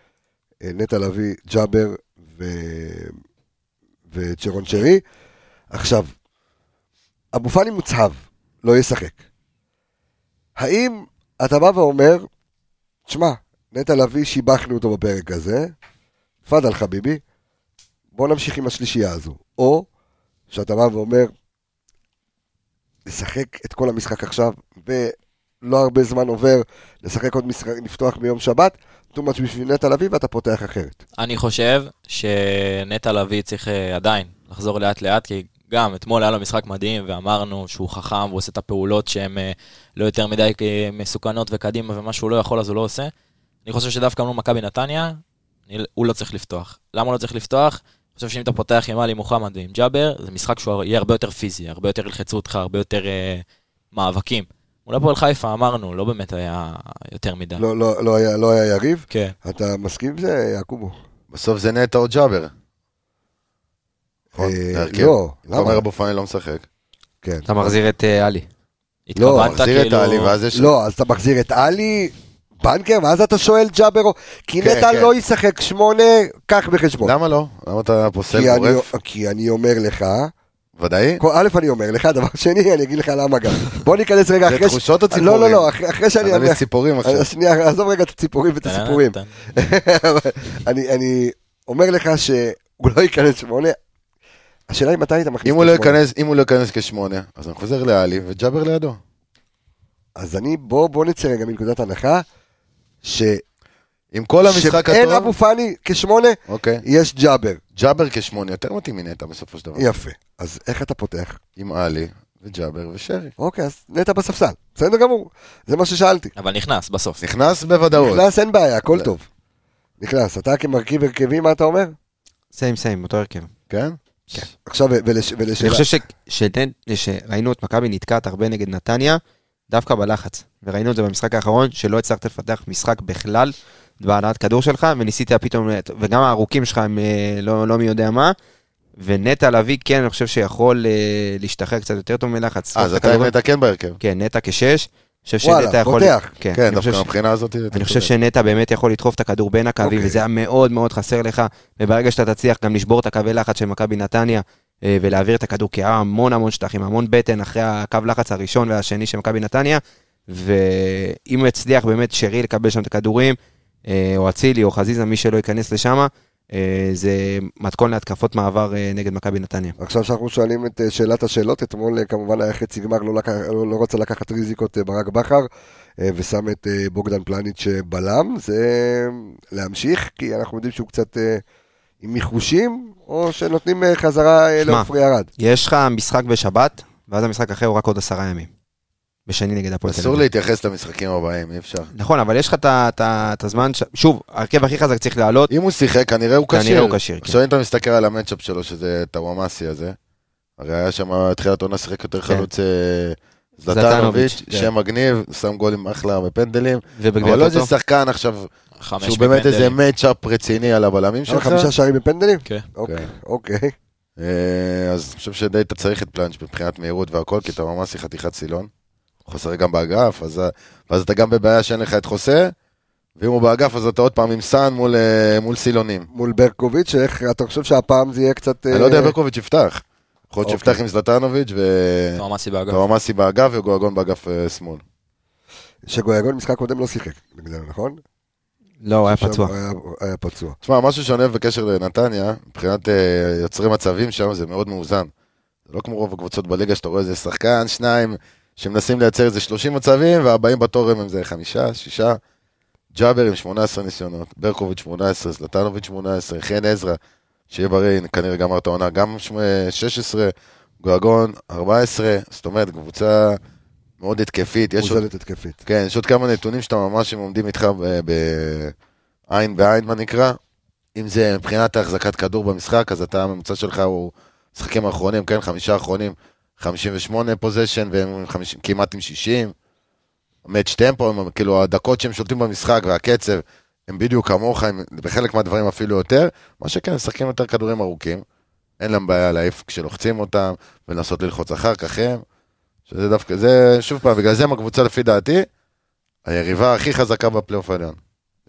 אה, נטע לביא, ג'אבר ו... וצ'רון שרי. עכשיו, אבו פאני מוצהב, לא ישחק. האם אתה בא ואומר, תשמע, נטע לביא, שיבחנו אותו בפרק הזה, תפאדל חביבי, בוא נמשיך עם השלישייה הזו. או שאתה בא ואומר, לשחק את כל המשחק עכשיו, ולא הרבה זמן עובר, לשחק עוד משחק, לפתוח ביום שבת, too much בשביל נטע לביא ואתה פותח אחרת.
אני חושב שנטע לביא צריך אה, עדיין לחזור לאט לאט, כי גם אתמול היה לו משחק מדהים, ואמרנו שהוא חכם, והוא עושה את הפעולות שהן אה, לא יותר מדי אה, מסוכנות וקדימה, ומה שהוא לא יכול אז הוא לא עושה. אני חושב שדווקא מול מכבי נתניה, אני- הוא לא צריך לפתוח. למה הוא לא צריך לפתוח? אני חושב שאם אתה פותח עם עלי מוחמד ועם ג'אבר, זה משחק שהוא יהיה הרבה יותר פיזי, הרבה יותר ילחצו אותך, הרבה יותר אה, מאבקים. מול הפועל חיפה אמרנו, לא באמת היה יותר מדי.
לא, לא, לא, היה, לא היה יריב.
כן.
אתה מסכים עם זה, יעקובו?
בסוף זה נטע או ג'אבר. נכון?
אה,
להרכב.
לא,
אתה אומר
למה?
אבו פאני לא משחק.
כן.
אתה מחזיר את אה, עלי.
לא,
מחזיר את
כאילו...
העלי, ואז יש...
לא, אז אתה מחזיר את עלי, בנקר, ואז אתה שואל ג'אבר, או- כי
כן,
נטע
כן.
לא ישחק שמונה, קח בחשבון.
למה לא? למה אתה פוסל גורף?
כי אני אומר לך,
ודאי?
א', אני אומר לך, דבר שני, אני אגיד לך למה גם. בוא ניכנס רגע
זה
אחרי... ש-
תחושות או
לא, לא,
ציפורים?
לא, אחרי שאני...
אנליסט ציפורים עכשיו.
אז שנייה, עזוב רגע את הציפורים ואת הסיפורים. אני, אני אומר לך שהוא לא ייכנס שמונה. השאלה היא מתי אתה מכניס את
לא
השמונה.
אם הוא לא ייכנס כשמונה, אז אני חוזר לעלי וג'אבר לידו.
אז אני, בוא, בוא נצא רגע מנקודת הנחה, ש...
עם כל המשחק
שאין
הטוב,
אבו פאני כשמונה,
אוקיי.
יש ג'אבר.
ג'אבר כשמונה יותר מתאים מנטע בסופו של דבר.
יפה. אז איך אתה פותח?
עם עלי וג'אבר ושרי.
אוקיי, אז נטע בספסל. בסדר גמור. זה מה ששאלתי.
אבל נכנס בסוף.
נכנס בוודאות.
נכנס, אין בעיה, הכל טוב. נכנס. אתה כמרכיב הרכבי, מה אתה אומר?
סיים סיים, אותו הרכב.
כן?
עכשיו, ולש-
אני
ולשאלה.
חושב שראינו את מכבי נתקעת הרבה נגד נתניה, דווקא בלחץ. וראינו את זה במשחק האחרון, שלא הצלחת לפתח משחק בכלל בהנעת כדור שלך, וניסית פתאום, וגם הארוכים שלך הם אה, לא, לא מי יודע מה. ונטע לביא, כן, אני חושב שיכול אה, להשתחרר קצת יותר טוב מלחץ.
אז
לשרוף את
אתה
הכדורים.
נטע כן בהרכב.
כן, נטע כשש. חושב
וואלה,
שנטע יכול...
פותח.
כן,
כן, דווקא
ש-
מבחינה הזאת...
אני חושב. שנטע באמת יכול לדחוף את הכדור בין הקווים,
אוקיי.
וזה היה מאוד מאוד חסר לך, וברגע שאתה תצליח גם לשבור את הקווי לחץ של מכבי נתניה, אה, ולהעביר את הכדור, כי היה המון המון שטחים, המון בטן אחרי הקו לחץ הראשון והשני של מכבי נתניה, ואם הוא יצליח באמת שרי לקבל שם את הכדורים, אה, או אצילי או חזיזה, מי שלא ייכנס לשם, אה, זה מתכון להתקפות מעבר אה, נגד מכבי נתניה.
עכשיו שאנחנו שואלים את אה, שאלת השאלות, אתמול אה, כמובן היה חצי גמר, לא, לקח, לא, לא רצה לקחת ריזיקות אה, ברק בכר, אה, ושם את אה, בוגדן פלניץ' אה, בלם, זה אה, להמשיך, כי אנחנו יודעים שהוא קצת אה, עם מיחושים, או שנותנים אה, חזרה אה. לעופרי ארד.
יש לך משחק בשבת, ואז המשחק אחר הוא רק עוד עשרה ימים. בשני נגד הפועל תל
אסור
אביב.
להתייחס למשחקים הבאים, אי אפשר.
נכון, אבל יש לך את הזמן, ש- שוב, ההרכב הכי חזק צריך לעלות,
אם הוא שיחק, כנראה הוא
כנראה
כשיר.
הוא כשיר, כן.
עכשיו אם אתה מסתכל על המצ'אפ שלו, שזה טוואמאסי הזה, הרי היה שם, תחילת עונה שיחק יותר חלוץ אה,
זלטנוביץ', כן.
שם מגניב, שם גולים אחלה בפנדלים, אבל לא איזה. שחקן עכשיו, שהוא באמת איזה. מצ'אפ רציני על הבלמים שלך.
חמישה שערים בפנדלים?
כן.
אוקיי,
כן.
אוקיי.
אה, אז אני חושב שדי אתה צריך את פלאנץ' מבחינת מהירות והכל, כי אתה ממש חתיכת סילון. הוא חסר גם באגף, אז, ואז אתה גם בבעיה שאין לך את חוסה, ואם הוא באגף אז אתה עוד פעם עם סאן מול, אה, מול סילונים.
מול ברקוביץ', איך אתה חושב שהפעם זה יהיה קצת...
אני לא יודע
אה,
אם ברקוביץ' יפתח. יכול להיות
אוקיי.
שיפתח עם זלטנוביץ'
תואמאסי באגף.
ותואמאסי באגף וגואגון באגף אה, שמאל.
שגויגון משחק קודם לא שיחק נגדנו, נכון?
לא, הוא היה פצוע.
היה- היה פצוע.
תשמע, משהו שונה בקשר לנתניה, מבחינת אה, יוצרי מצבים שם, זה מאוד מאוזן. זה לא כמו רוב הקבוצות בליגה, שאתה רואה איזה שחקן, שניים, שמנסים לייצר איזה 30 מצבים, והבאים בתור הם איזה חמישה, שישה. ג'אבר עם 18 ניסיונות, ברקוביץ' 18, זלטנוביץ' 18, חן עזרא, שיהיה בריא, כנראה גמר את העונה, גם שמ- 16, גואגון 14, זאת אומרת, קבוצה מאוד התקפית.
מאוזנת התקפית.
כן, יש עוד כמה נתונים שאתה ממש, הם עומדים איתך בעין בעין, מה נקרא. אם זה מבחינת החזקת כדור במשחק, אז אתה, הממוצע שלך הוא משחקים האחרונים, כן, חמישה האחרונים, 58 פוזיישן, והם 50, כמעט עם 60. מאץ' טמפו, הם, כאילו הדקות שהם שולטים במשחק והקצב, הם בדיוק כמוך, הם בחלק מהדברים אפילו יותר. מה שכן, משחקים יותר כדורים ארוכים. אין להם בעיה להעיף כשלוחצים אותם, ולנסות ללחוץ אחר כך הם. שזה דווקא, זה, שוב פעם, בגלל זה הם הקבוצה לפי דעתי, היריבה הכי חזקה בפלייאוף העליון.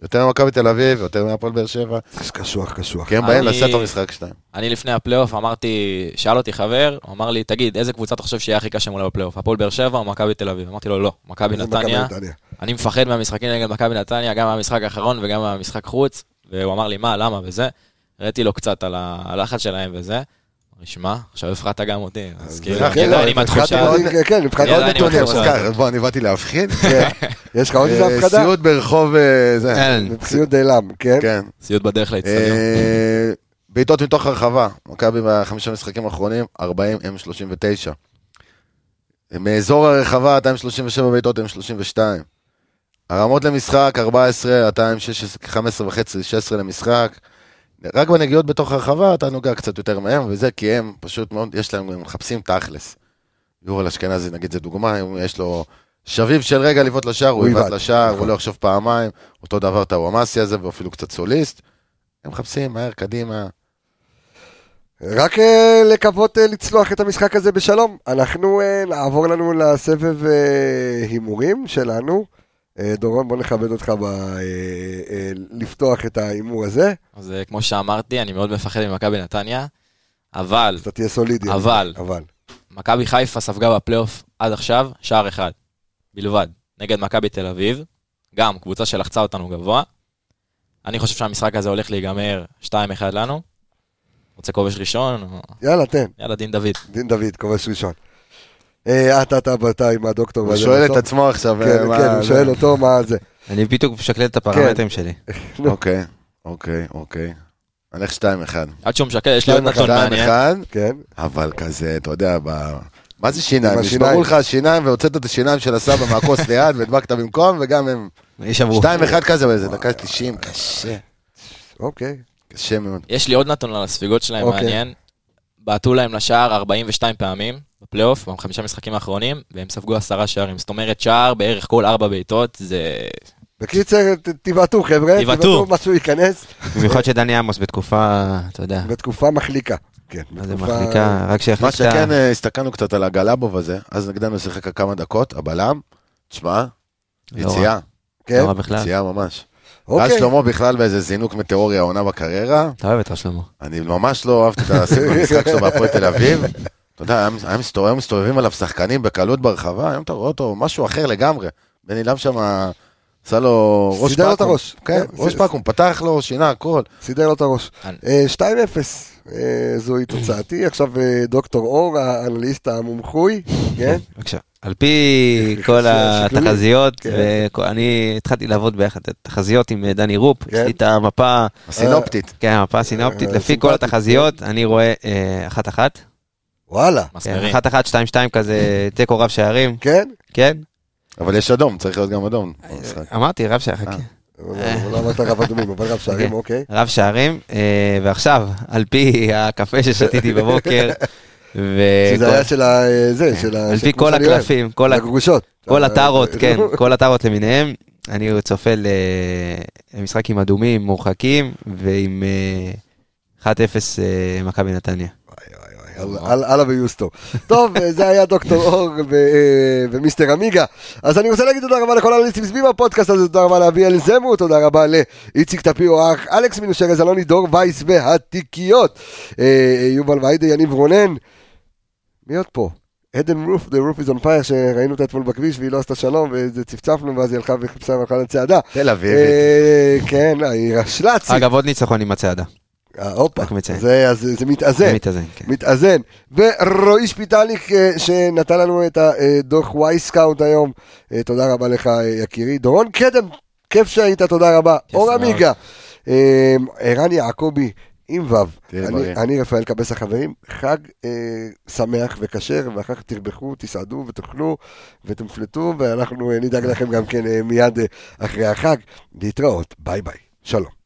יותר ממכבי תל אביב, יותר מהפועל באר שבע,
קשוח, קשוח.
כי הם באים לעשות את המשחק שלהם.
אני לפני הפלייאוף אמרתי, שאל אותי חבר, הוא אמר לי, תגיד, איזה קבוצה אתה חושב שיהיה הכי קשה מולה בפלייאוף? הפועל באר שבע או מכבי תל אביב? אמרתי לו, לא, מכבי נתניה. אני מפחד מהמשחקים נגד מכבי נתניה, גם מהמשחק האחרון וגם מהמשחק חוץ, והוא אמר לי, מה, למה וזה. הראיתי לו קצת על הלחץ שלהם וזה. אמר לי, שמע, עכשיו הפחדת גם אותי, אז כאילו,
כן,
עם
הפחדתי
התחושה.
אותי, כן, מבחינת עוד
אני
נתונים. אז.
אז בוא, אני באתי להבחין.
כן. יש לך עוד איזה
אה,
הפחדה?
סיוט ברחוב, אה, זה.
אין.
ציוד נעלם, כן?
כן.
סיוט בדרך לאצטדיון.
אה, בעיטות מתוך הרחבה, מכבי בחמישה משחקים האחרונים, 40 הם 39. מאזור הרחבה, אתה עם 37 בעיטות, הם 32. הרמות למשחק, 14, אתה עם 16, 15 וחצי, 16 למשחק. רק בנגיעות בתוך הרחבה אתה נוגע קצת יותר מהם, וזה כי הם פשוט מאוד, יש להם, הם מחפשים תכלס. יורל אשכנזי, נגיד, זה דוגמה, אם יש לו שביב של רגע לבעוט לשער, הוא יבעט לשער,
נכון.
הוא לא יחשוב פעמיים, אותו דבר טאוואמאסי הזה, ואפילו קצת סוליסט. הם מחפשים מהר קדימה.
רק אה, לקוות אה, לצלוח את המשחק הזה בשלום. אנחנו אה, נעבור לנו לסבב הימורים שלנו. אה, דורון, בוא נכבד אותך ב- אה, אה, לפתוח את ההימור הזה.
אז כמו שאמרתי, אני מאוד מפחד ממכבי נתניה, אבל
אז אתה תהיה סולידי.
אבל.
אבל.
מכבי חיפה ספגה בפלייאוף עד עכשיו שער אחד, בלבד, נגד מכבי תל אביב, גם קבוצה שלחצה אותנו גבוה. אני חושב שהמשחק הזה הולך להיגמר 2-1 לנו. רוצה כובש ראשון?
יאללה, תן.
יאללה, דין דוד.
דין דוד, כובש ראשון. אה, אתה, אתה, אתה עם הדוקטור.
הוא שואל את. עצמו עכשיו,
כן,
אה,
כן, הוא שואל אותו מה זה.
אני בדיוק משקלל את הפרמטרים שלי.
אוקיי, אוקיי, אוקיי. הולך 2-1.
עד שהוא משקל, יש לי עוד נתון מעניין.
2-1,
כן.
אבל כזה, אתה יודע, ב... מה זה שיניים? נשברו לך השיניים והוצאת את השיניים של הסבא מהכוס ליד והדבקת במקום, וגם הם...
יש עברו.
2-1 כזה באיזה דקה 90, קשה.
אוקיי.
קשה מאוד.
יש לי עוד נתון על הספיגות שלהם
אוקיי.
מעניין. בעטו להם לשער 42 פעמים בפלייאוף, בחמישה משחקים האחרונים, והם ספגו עשרה שערים. זאת אומרת, שער בערך כל ארבע בעיטות, זה...
בקיצר, ת- תבעטו חבר'ה,
תבעטו.
משהו ייכנס
במיוחד שדני עמוס בתקופה, אתה יודע,
בתקופה מחליקה. כן,
מה זה
בתקופה-
מחליקה, רק
מה
שיחליק את
שכן. אה, הסתכלנו קצת על הגלאבוב הזה, אז נגדנו שיחק כמה דקות, הבלם, תשמע,
לא.
יציאה,
כן,
לא.
יציאה ממש. ואז
אוקיי.
שלמה בכלל באיזה זינוק מטאורי העונה בקריירה,
אתה אוהב את רב שלמה.
אני ממש לא אהבתי את המשחק שלו בהפועל תל אביב. אתה יודע, היה- היה מסתובב- היו מסתובבים עליו שחקנים בקלות ברחבה, היום אתה רואה אותו משהו אחר לגמרי. בן אילם שם עשה לו ראש
סידר לו את
פקום.
הראש.
כן,
כן,
ראש פקום, פתח לו, שינה הכל.
סידר לו את הראש.
אני-
אה, 2-0, אה, זוהי תוצאתי. עכשיו אה, דוקטור אור, האנליסט המומחוי, כן?
בבקשה. על פי כל. התחזיות,
כן.
ואני התחלתי לעבוד ביחד תחזיות עם דני רופ,
כן.
יש לי את המפה,
הסינופטית.
כן, המפה הסינופטית, לפי כל התחזיות, אני רואה אה, אחת-אחת,
וואלה.
כן,
מסמרים.
אחת-אחת, שתיים-שתיים כזה, תיקו רב שערים,
כן?
כן,
אבל יש אדום, צריך להיות גם אדום.
אמרתי רב שערים,
אה.
חכה.
לא אמרת רב אדומים, אבל רב שערים,
אוקיי. רב שערים, אה, ועכשיו, על פי הקפה ששתיתי בבוקר,
שזה היה של ה... זה, של ה...
על פי כל. הקלפים, כל
הגרושות.
כל הטארות, כן, כל הטארות למיניהם. אני צופה למשחק עם אדומים מורחקים ועם אה, 1-0 אה, מכבי נתניה.
הלאה- הלאה ויוסטו. טוב, אה, זה היה דוקטור אור אה, ומיסטר עמיגה. אז אני רוצה להגיד תודה רבה לכל האנליסטים סביב הפודקאסט הזה, תודה רבה לאביאל זמו, תודה רבה לאיציק טפירו, אלכס מינושר, אלוני דור וייס והתיקיות. אה, יובל ויידה, יניב רונן. מי עוד פה? עדן רוף, The roof is on fire, שראינו אותה אתמול בכביש והיא לא עשתה שלום, וזה צפצפנו, ואז היא הלכה וחיפשה והלכה לצעדה.
תל אביב.
כן, היא רשל"צית.
אגב, עוד ניצחון עם הצעדה.
אה, הופה. זה אז זה מתאזן.
זה מתאזן, כן.
מתאזן. ורועי שפיטליק אה, שנתן לנו את הדוח Wyscout היום, אה, תודה רבה לך אה, יקירי. דורון קדם, כיף שהיית, תודה רבה. אור. עמיגה, אה, ערן יעקבי. עם ו',
תהיה
אני. אני רפאל קבס החברים, חג אה, שמח וכשר, ואחר כך תרבחו, תסעדו ותאכלו ותמפלטו, ואנחנו אה, נדאג לכם גם כן אה, מיד אה, אחרי החג. להתראות, ביי ביי, שלום.